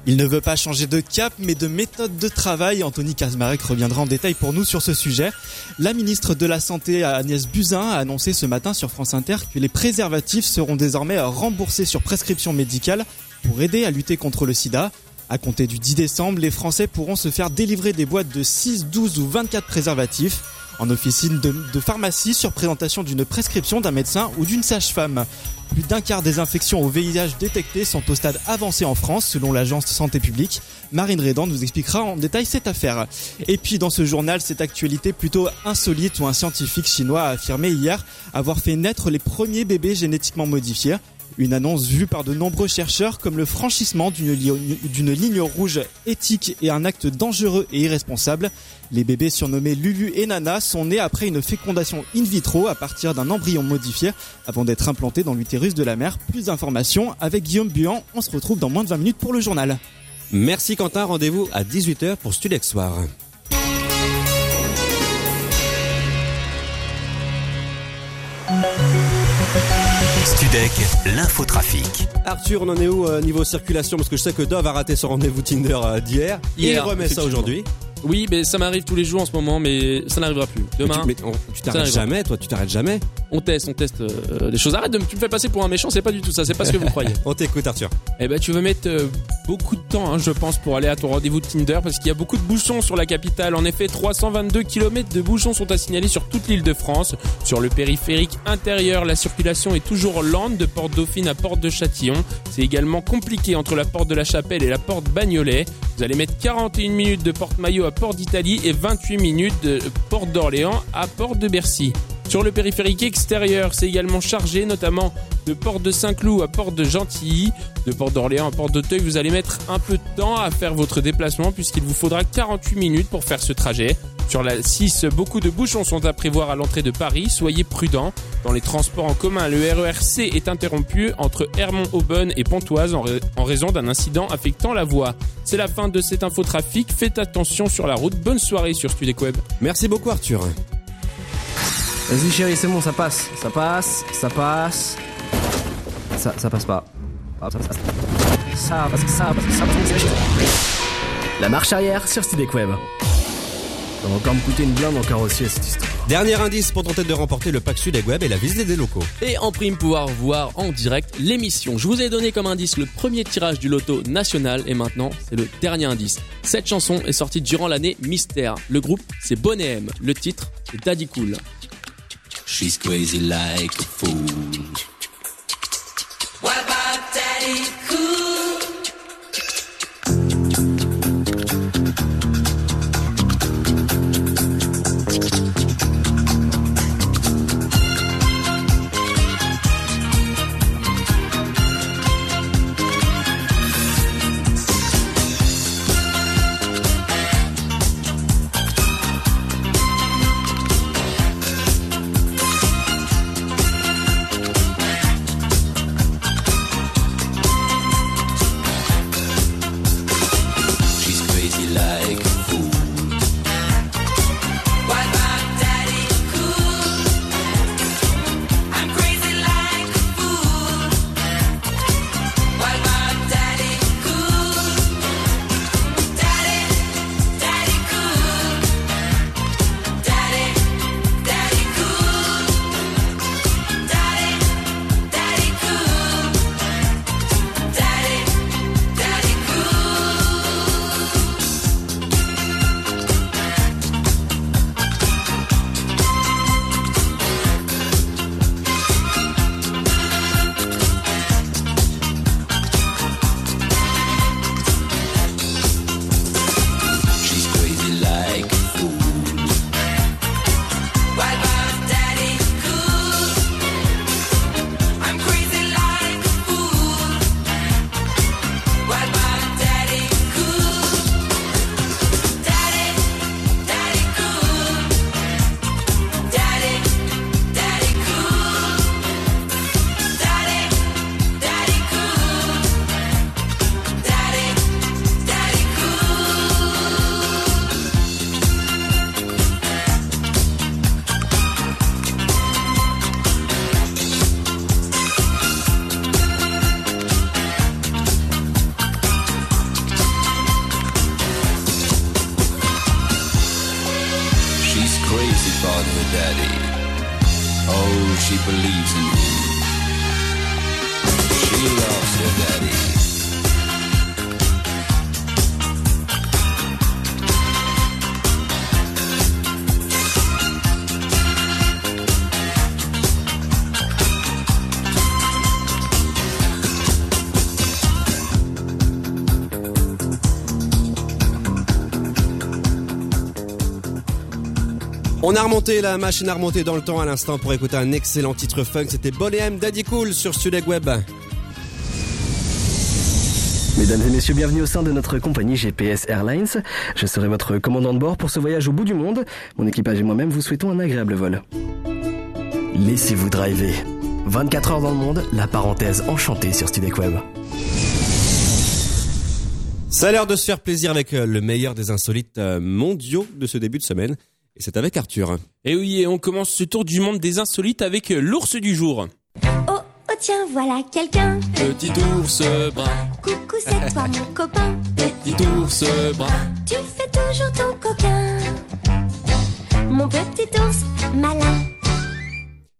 Speaker 21: Il ne veut pas changer de cap, mais de méthode de travail. Anthony Kazmarek reviendra en détail pour nous sur ce sujet. La ministre de la Santé, Agnès Buzyn, a annoncé ce matin sur France Inter que les préservatifs seront désormais remboursés sur prescription médicale pour aider à lutter contre le sida. À compter du 10 décembre, les Français pourront se faire délivrer des boîtes de 6, 12 ou 24 préservatifs en officine de, pharmacie sur présentation d'une prescription d'un médecin ou d'une sage-femme. Plus d'un quart des infections au VIH détectées sont au stade avancé en France, selon l'agence Santé publique. Marine Rédan nous expliquera en détail cette affaire. Et puis dans ce journal, cette actualité plutôt insolite où un scientifique chinois a affirmé hier avoir fait naître les premiers bébés génétiquement modifiés. Une annonce vue par de nombreux chercheurs comme le franchissement d'une li- d'une ligne rouge éthique et un acte dangereux et irresponsable. Les bébés surnommés Lulu et Nana sont nés après une fécondation in vitro à partir d'un embryon modifié avant d'être implantés dans l'utérus de la mère. Plus d'informations avec Guillaume Buan. On se retrouve dans moins de 20 minutes pour le journal.
Speaker 4: Merci Quentin, rendez-vous à 18h pour Studex Soir.
Speaker 2: L'infotrafic.
Speaker 4: Arthur, on en est où euh, niveau circulation? Parce que je sais que Dove a raté son rendez-vous Tinder euh, d'hier. Et il
Speaker 7: Hier,
Speaker 4: remet ça aujourd'hui.
Speaker 7: Oui, mais ça m'arrive tous les jours en ce moment, mais ça n'arrivera plus. Demain.
Speaker 4: Mais tu, mais on- tu
Speaker 7: ça
Speaker 4: t'arrêtes jamais, toi, tu t'arrêtes jamais.
Speaker 7: On teste, on teste euh, des choses. Arrête de me, tu me fais passer pour un méchant, c'est pas du tout ça, c'est pas ce que vous croyez.
Speaker 4: on t'écoute, Arthur.
Speaker 7: Eh ben, tu vas mettre euh, beaucoup de temps, hein, je pense, pour aller à ton rendez-vous de Tinder, parce qu'il y a beaucoup de bouchons sur la capitale. En effet, 322 km de bouchons sont à signaler sur toute l'île de France. Sur le périphérique intérieur, la circulation est toujours lente de Porte Dauphine à Porte de Châtillon. C'est également compliqué entre la Porte de la Chapelle et la Porte Bagnolet. Vous allez mettre 41 minutes de Porte Maillot à Porte d'Italie et 28 minutes de Porte d'Orléans à Porte de Bercy. Sur le périphérique extérieur, c'est également chargé, notamment de Porte de Saint-Cloud à Porte de Gentilly, de Porte d'Orléans à Porte d'Auteuil. Vous allez mettre un peu de temps à faire votre déplacement puisqu'il vous faudra 48 minutes pour faire ce trajet. Sur la 6, beaucoup de bouchons sont à prévoir à l'entrée de Paris. Soyez prudents. Dans les transports en commun, le RERC est interrompu entre Hermont-Aubonne et Pontoise en, ra- en raison d'un incident affectant la voie. C'est la fin de cet infotrafic. Faites attention sur la route. Bonne soirée sur Studec Web.
Speaker 4: Merci beaucoup, Arthur.
Speaker 5: Vas-y chérie, c'est bon, ça passe. Ça passe, ça passe. Ça, ça passe pas. Ah, Ça, ça, ça, ça passe, ça passe, ça passe. La marche arrière sur Studek Web. Ça va encore me coûter une blinde en carrossier cette histoire.
Speaker 4: Dernier indice pour tenter de remporter le pack Sudeg Web et la visite des locaux.
Speaker 7: Et en prime, pouvoir voir en direct l'émission. Je vous ai donné comme indice le premier tirage du loto national et maintenant, c'est le dernier indice. Cette chanson est sortie durant l'année Mystère. Le groupe, c'est Bonnet M. Le titre, c'est Daddy Cool.
Speaker 2: She's crazy like a fool.
Speaker 9: What about Daddy Cool?
Speaker 4: On a remonté la machine à remonter dans le temps à l'instant pour écouter un excellent titre funk. C'était Bonnet M Daddy Cool sur Studek Web.
Speaker 5: Mesdames et messieurs, bienvenue au sein de notre compagnie GPS Airlines. Je serai votre commandant de bord pour ce voyage au bout du monde. Mon équipage et moi-même vous souhaitons un agréable vol. Laissez-vous driver. 24 heures dans le monde, la parenthèse enchantée sur Studek Web.
Speaker 4: Ça a l'air de se faire plaisir avec euh, le meilleur des insolites euh, mondiaux de ce début de semaine. Et c'est avec Arthur.
Speaker 16: Et oui, et on commence ce tour du monde des insolites avec euh, l'ours du jour.
Speaker 23: Oh, oh tiens, voilà quelqu'un.
Speaker 16: Petit ours brun,
Speaker 23: Coucou, c'est toi mon copain.
Speaker 16: petit ours brun.
Speaker 23: Tu fais toujours ton coquin. Mon petit ours malin.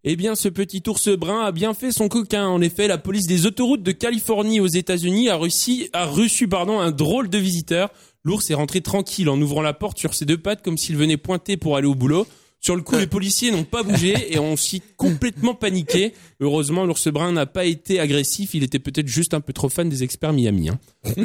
Speaker 16: Eh bien, ce petit ours brun a bien fait son coquin. En effet, la police des autoroutes de Californie aux États-Unis a reçu, a reçu pardon, un drôle de visiteur. L'ours est rentré tranquille en ouvrant la porte sur ses deux pattes comme s'il venait pointer pour aller au boulot. Sur le coup, les policiers n'ont pas bougé et ont aussi complètement paniqué. Heureusement, l'ours brun n'a pas été agressif. Il était peut-être juste un peu trop fan des experts Miami. hein.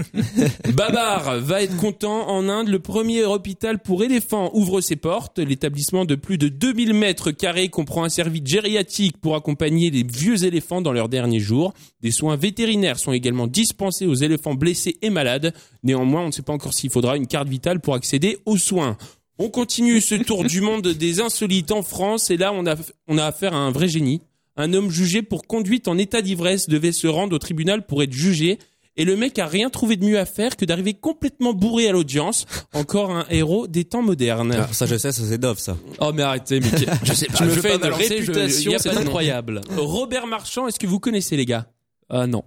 Speaker 16: Babar va être content. En Inde, le premier hôpital pour éléphants ouvre ses portes. L'établissement de plus de 2000 mètres carrés comprend un service gériatique pour accompagner les vieux éléphants dans leurs derniers jours. Des soins vétérinaires sont également dispensés aux éléphants blessés et malades. Néanmoins, on ne sait pas encore s'il faudra une carte vitale pour accéder aux soins. On continue ce tour du monde des insolites en France et là on a, on a affaire à un vrai génie. Un homme jugé pour conduite en état d'ivresse devait se rendre au tribunal pour être jugé et le mec a rien trouvé de mieux à faire que d'arriver complètement bourré à l'audience. Encore un héros des temps modernes.
Speaker 4: Ah, ça je sais, ça c'est Dove ça.
Speaker 16: Oh mais arrêtez, mais je sais pas.
Speaker 7: Tu me
Speaker 16: je
Speaker 7: fais une
Speaker 16: balancer,
Speaker 7: réputation, c'est incroyable.
Speaker 16: Robert Marchand, est-ce que vous connaissez les gars?
Speaker 7: Ah non.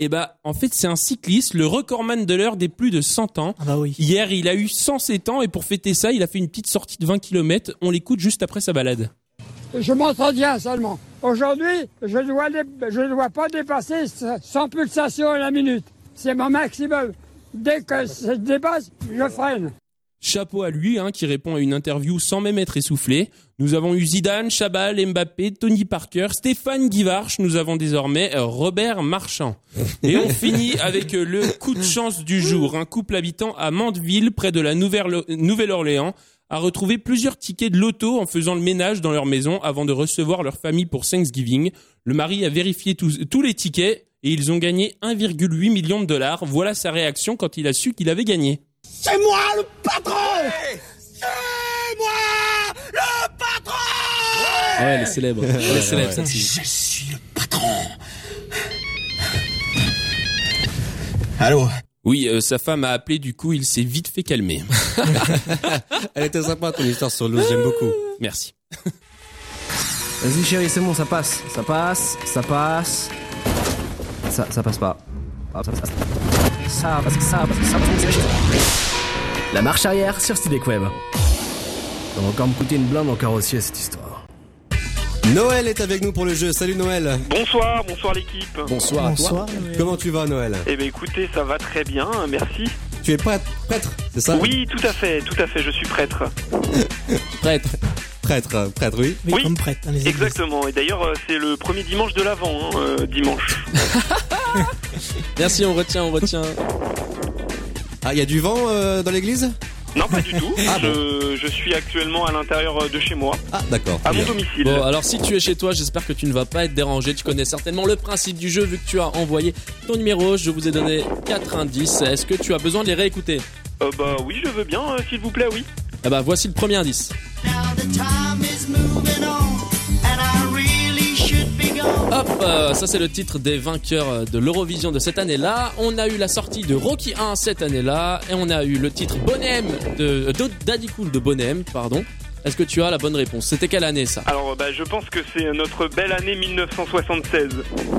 Speaker 16: Eh bah, en fait, c'est un cycliste, le recordman de l'heure des plus de 100 ans.
Speaker 8: Ah bah oui.
Speaker 16: Hier, il a eu 107 ans et pour fêter ça, il a fait une petite sortie de 20 km. On l'écoute juste après sa balade.
Speaker 24: Je m'entretiens seulement. Aujourd'hui, je ne dois, dé- je dois pas dépasser 100 pulsations à la minute. C'est mon maximum. Dès que ça dépasse, je freine.
Speaker 16: Chapeau à lui, hein, qui répond à une interview sans même être essoufflé. Nous avons eu Zidane, Chabal, Mbappé, Tony Parker, Stéphane Guivarch. Nous avons désormais euh, Robert Marchand. Et on finit avec euh, le coup de chance du jour. Un couple habitant à Mandeville, près de la Nouvelle- Nouvelle-Orléans, a retrouvé plusieurs tickets de loto en faisant le ménage dans leur maison avant de recevoir leur famille pour Thanksgiving. Le mari a vérifié tous, tous les tickets et ils ont gagné 1,8 million de dollars. Voilà sa réaction quand il a su qu'il avait gagné.
Speaker 9: C'est moi le patron C'est moi le patron
Speaker 7: ouais, elle est célèbre. Elle est célèbre,
Speaker 9: Ouais.
Speaker 7: celle-ci.
Speaker 9: Je suis le patron. Allô?
Speaker 16: Oui, euh, sa femme a appelé, du coup, il s'est vite fait calmer.
Speaker 4: Elle était sympa ton histoire sur l'os, j'aime beaucoup.
Speaker 16: Merci.
Speaker 5: Vas-y chérie, c'est bon, ça passe. Ça passe, ça passe. Ça, ça passe pas. Ah, Ça passe. Ça passe, ça passe, ça passe. La marche arrière sur Studek Web. Ça va encore me coûter une blinde en carrossier cette histoire.
Speaker 4: Noël est avec nous pour le jeu. Salut Noël.
Speaker 25: Bonsoir, bonsoir l'équipe.
Speaker 4: Bonsoir à toi. Comment tu vas Noël?
Speaker 25: Eh bien écoutez, ça va très bien, merci.
Speaker 4: Tu es prêtre, prêtre, c'est ça?
Speaker 25: Oui, tout à fait, tout à fait, je suis prêtre.
Speaker 16: Prêtre.
Speaker 4: Prêtre, euh, prêtre, oui.
Speaker 8: Oui, comme prêtre dans les.
Speaker 25: Exactement, et d'ailleurs euh, c'est le premier dimanche de l'Avent, hein, euh, dimanche.
Speaker 7: Merci, on retient, on retient.
Speaker 4: Ah, il y a du vent euh, dans l'église?
Speaker 25: Non, pas du tout,
Speaker 4: Ah bon.
Speaker 25: je, je suis actuellement à l'intérieur de chez moi,
Speaker 4: Ah, d'accord.
Speaker 25: à mon
Speaker 4: Bien.
Speaker 25: domicile.
Speaker 7: Bon, alors si tu es chez toi, j'espère que tu ne vas pas être dérangé. Tu connais certainement le principe du jeu vu que tu as envoyé ton numéro. Je vous ai donné 4 indices. Est-ce que tu as besoin de les réécouter?
Speaker 25: Euh, bah oui, je veux bien, euh, s'il vous plaît, oui.
Speaker 7: Eh bah voici le premier indice. Hop, euh, ça c'est le titre des vainqueurs euh, de l'Eurovision de cette année-là. On a eu la sortie de Rocky 1 cette année-là et on a eu le titre Bonhomme de euh, de- Daddy Cool de Bonhomme, pardon. Est-ce que tu as la bonne réponse? C'était quelle année ça?
Speaker 25: Alors bah je pense que c'est notre belle année 1976.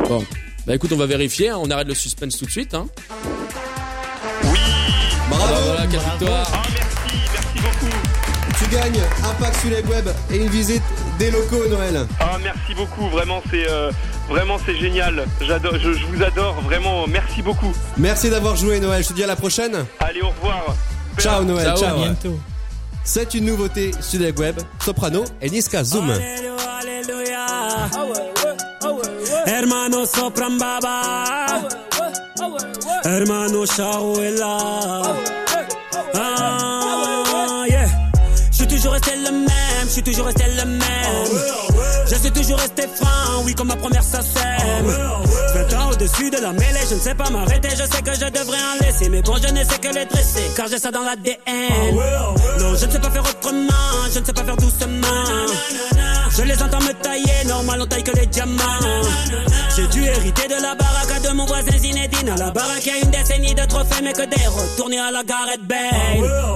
Speaker 7: Bon, bah écoute, on va vérifier. hein. On arrête le suspense tout de suite. Hein.
Speaker 25: Oui
Speaker 7: Bravo, voilà, quelle victoire.
Speaker 25: Ah merci, merci beaucoup.
Speaker 4: Un pack Suleg Web et une visite des locaux Noël.
Speaker 25: Ah, merci beaucoup, vraiment, c'est euh, vraiment c'est génial. J'adore, je, je vous adore, vraiment, merci beaucoup.
Speaker 4: Merci d'avoir joué Noël, je te dis à la prochaine.
Speaker 25: Allez, au revoir.
Speaker 4: Ciao Noël,
Speaker 25: Ciao.
Speaker 4: ciao.
Speaker 25: À bientôt.
Speaker 4: C'est une nouveauté Suleg Web, Soprano et Niska Zoom.
Speaker 26: Hermano sopran baba Hermano resté le même, je suis toujours resté le même. Je suis toujours resté franc, oui comme ma première ça sème 20 ans au-dessus de la mêlée, je ne sais pas m'arrêter Je sais que je devrais en laisser. Mais bon je ne sais que les dresser Car j'ai ça dans l'ADN Non je ne sais pas faire autrement Je ne sais pas faire doucement. Je les entends me tailler Normal on taille que les diamants. J'ai dû hériter de la baraque de mon voisin Zinedine. À la baraque y a une décennie de trophées Mais que des retournés à la Gareth Bale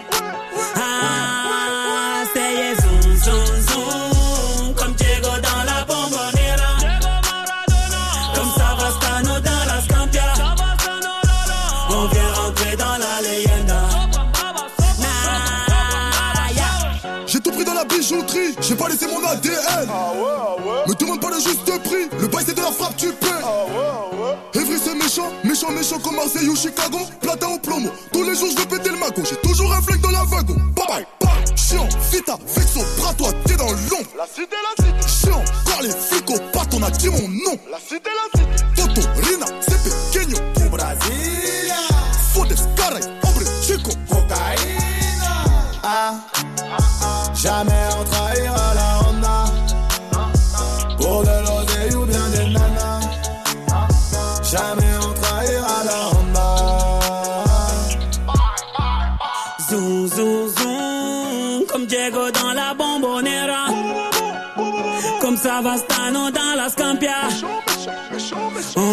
Speaker 27: bijouterie, j'ai pas laissé mon ADN. Me demande pas le juste prix, le bail c'est de la frappe, tu paies. Evry c'est méchant, méchant, méchant comme Marseille ou Chicago. Platin au plomo, tous les jours je veux péter le mago. J'ai toujours un flingue dans la wagon. Bye bye, bye. Chiant, vita, vexo, bras toi, t'es dans l'ombre. La cité, la cité. Chiant, car les flics au on a dit mon nom. La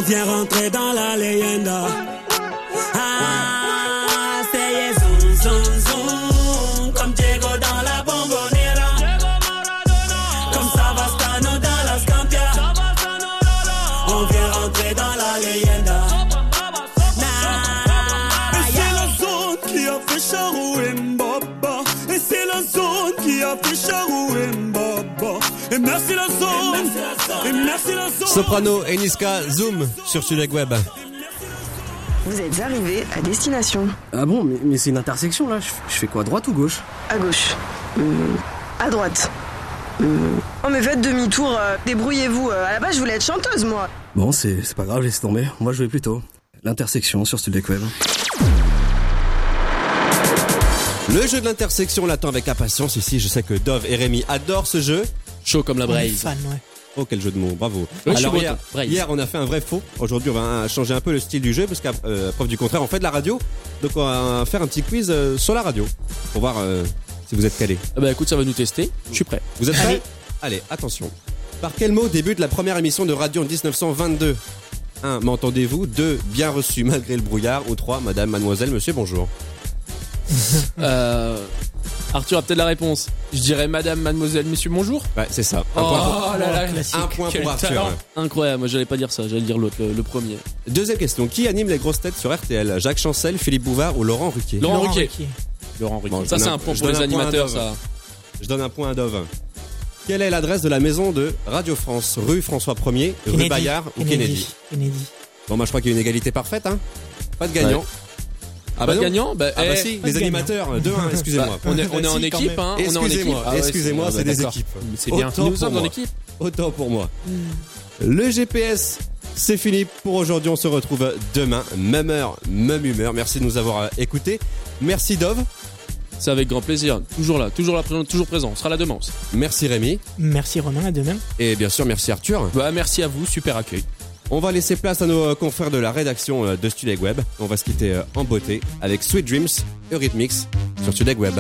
Speaker 28: On
Speaker 26: vient rentrer dans la leyenda.
Speaker 4: Soprano et Niska Zoom sur Suleg Web.
Speaker 6: Vous êtes arrivé à destination.
Speaker 5: Ah bon, mais, mais c'est une intersection là. Je, je fais quoi, droite ou gauche?
Speaker 6: À gauche. Hum, à droite. Hum. Oh mais faites demi-tour, euh, débrouillez-vous. Euh, à la base je voulais être chanteuse moi.
Speaker 5: Bon, c'est c'est pas grave, laisse tomber. Moi, je vais plutôt. L'intersection sur Studek Web.
Speaker 4: Le jeu de l'intersection l'attend avec impatience ici. Je sais que Dove et Rémi adorent ce jeu.
Speaker 7: Chaud comme la braise.
Speaker 8: fan, ouais.
Speaker 4: Oh quel jeu de mots, bravo.
Speaker 7: Oui,
Speaker 4: Alors hier,
Speaker 7: Braise.
Speaker 4: hier, on a fait un vrai faux. Aujourd'hui on va changer un peu le style du jeu parce qu'à euh, preuve du contraire on fait de la radio. Donc on va faire un petit quiz euh, sur la radio pour voir euh, si vous êtes calé.
Speaker 7: Ah bah écoute, ça va nous tester. Je suis prêt.
Speaker 4: Vous êtes prêts
Speaker 7: Allez.
Speaker 4: Allez, attention. Par quel mot débute la première émission de radio en 1922 1. M'entendez-vous? 2. Bien reçu malgré le brouillard. Ou 3. Madame, mademoiselle, monsieur, bonjour.
Speaker 7: Euh, Arthur a peut-être la réponse. Je dirais madame, mademoiselle, monsieur, bonjour.
Speaker 4: Ouais, c'est ça. Un
Speaker 7: Oh,
Speaker 4: point pour-
Speaker 7: là là,
Speaker 4: Un point pour Arthur.
Speaker 7: talent. Incroyable, moi j'allais pas dire ça, j'allais dire l'autre, le, le premier.
Speaker 4: Deuxième question. Qui anime les grosses têtes sur RTL Jacques Chancel, Philippe Bouvard ou Laurent Ruquier?
Speaker 7: Laurent Ruquier. Laurent Ruquier.
Speaker 4: Bon, je
Speaker 7: ça c'est un point
Speaker 4: je
Speaker 7: pour
Speaker 4: donne
Speaker 7: les animateurs, ça.
Speaker 4: Je donne un point à Dove. Quelle est l'adresse de la maison de Radio France Rue François 1er, rue
Speaker 8: Kennedy.
Speaker 4: Bayard ou Kennedy?
Speaker 8: Kennedy.
Speaker 4: Bon, moi je crois qu'il y a une égalité parfaite, hein Pas de gagnant.
Speaker 7: Ouais.
Speaker 4: Ah
Speaker 7: Pas de
Speaker 4: non
Speaker 7: gagnant Bah,
Speaker 4: Ah bah
Speaker 7: eh,
Speaker 4: si, les
Speaker 7: gagnant.
Speaker 4: animateurs, 2-1, excusez-moi.
Speaker 7: Bah, on est- on est en équipe, hein, on est en équipe.
Speaker 4: Excusez-moi,
Speaker 7: Ah ouais,
Speaker 4: excusez-moi,
Speaker 7: c'est-
Speaker 4: c'est des équipes.
Speaker 7: C'est bien.
Speaker 4: Autant
Speaker 7: Nous
Speaker 4: pour
Speaker 7: sommes en
Speaker 4: moi.
Speaker 7: équipe.
Speaker 4: Autant pour moi. Le GPS, c'est fini pour aujourd'hui. On se retrouve demain, même heure, même humeur. Merci de nous avoir euh, écoutés. Merci Dove.
Speaker 7: C'est avec grand plaisir. Toujours là, toujours là, présent, toujours présent. On sera là demain.
Speaker 4: Merci Rémi.
Speaker 8: Merci Romain, à demain.
Speaker 4: Et bien sûr, merci Arthur.
Speaker 7: Bah, merci à vous, super accueil.
Speaker 4: On va laisser place à nos euh, confrères de la rédaction euh, de Studeg Web. On va se quitter euh, en beauté avec Sweet Dreams, Eurythmics sur Studeg Web.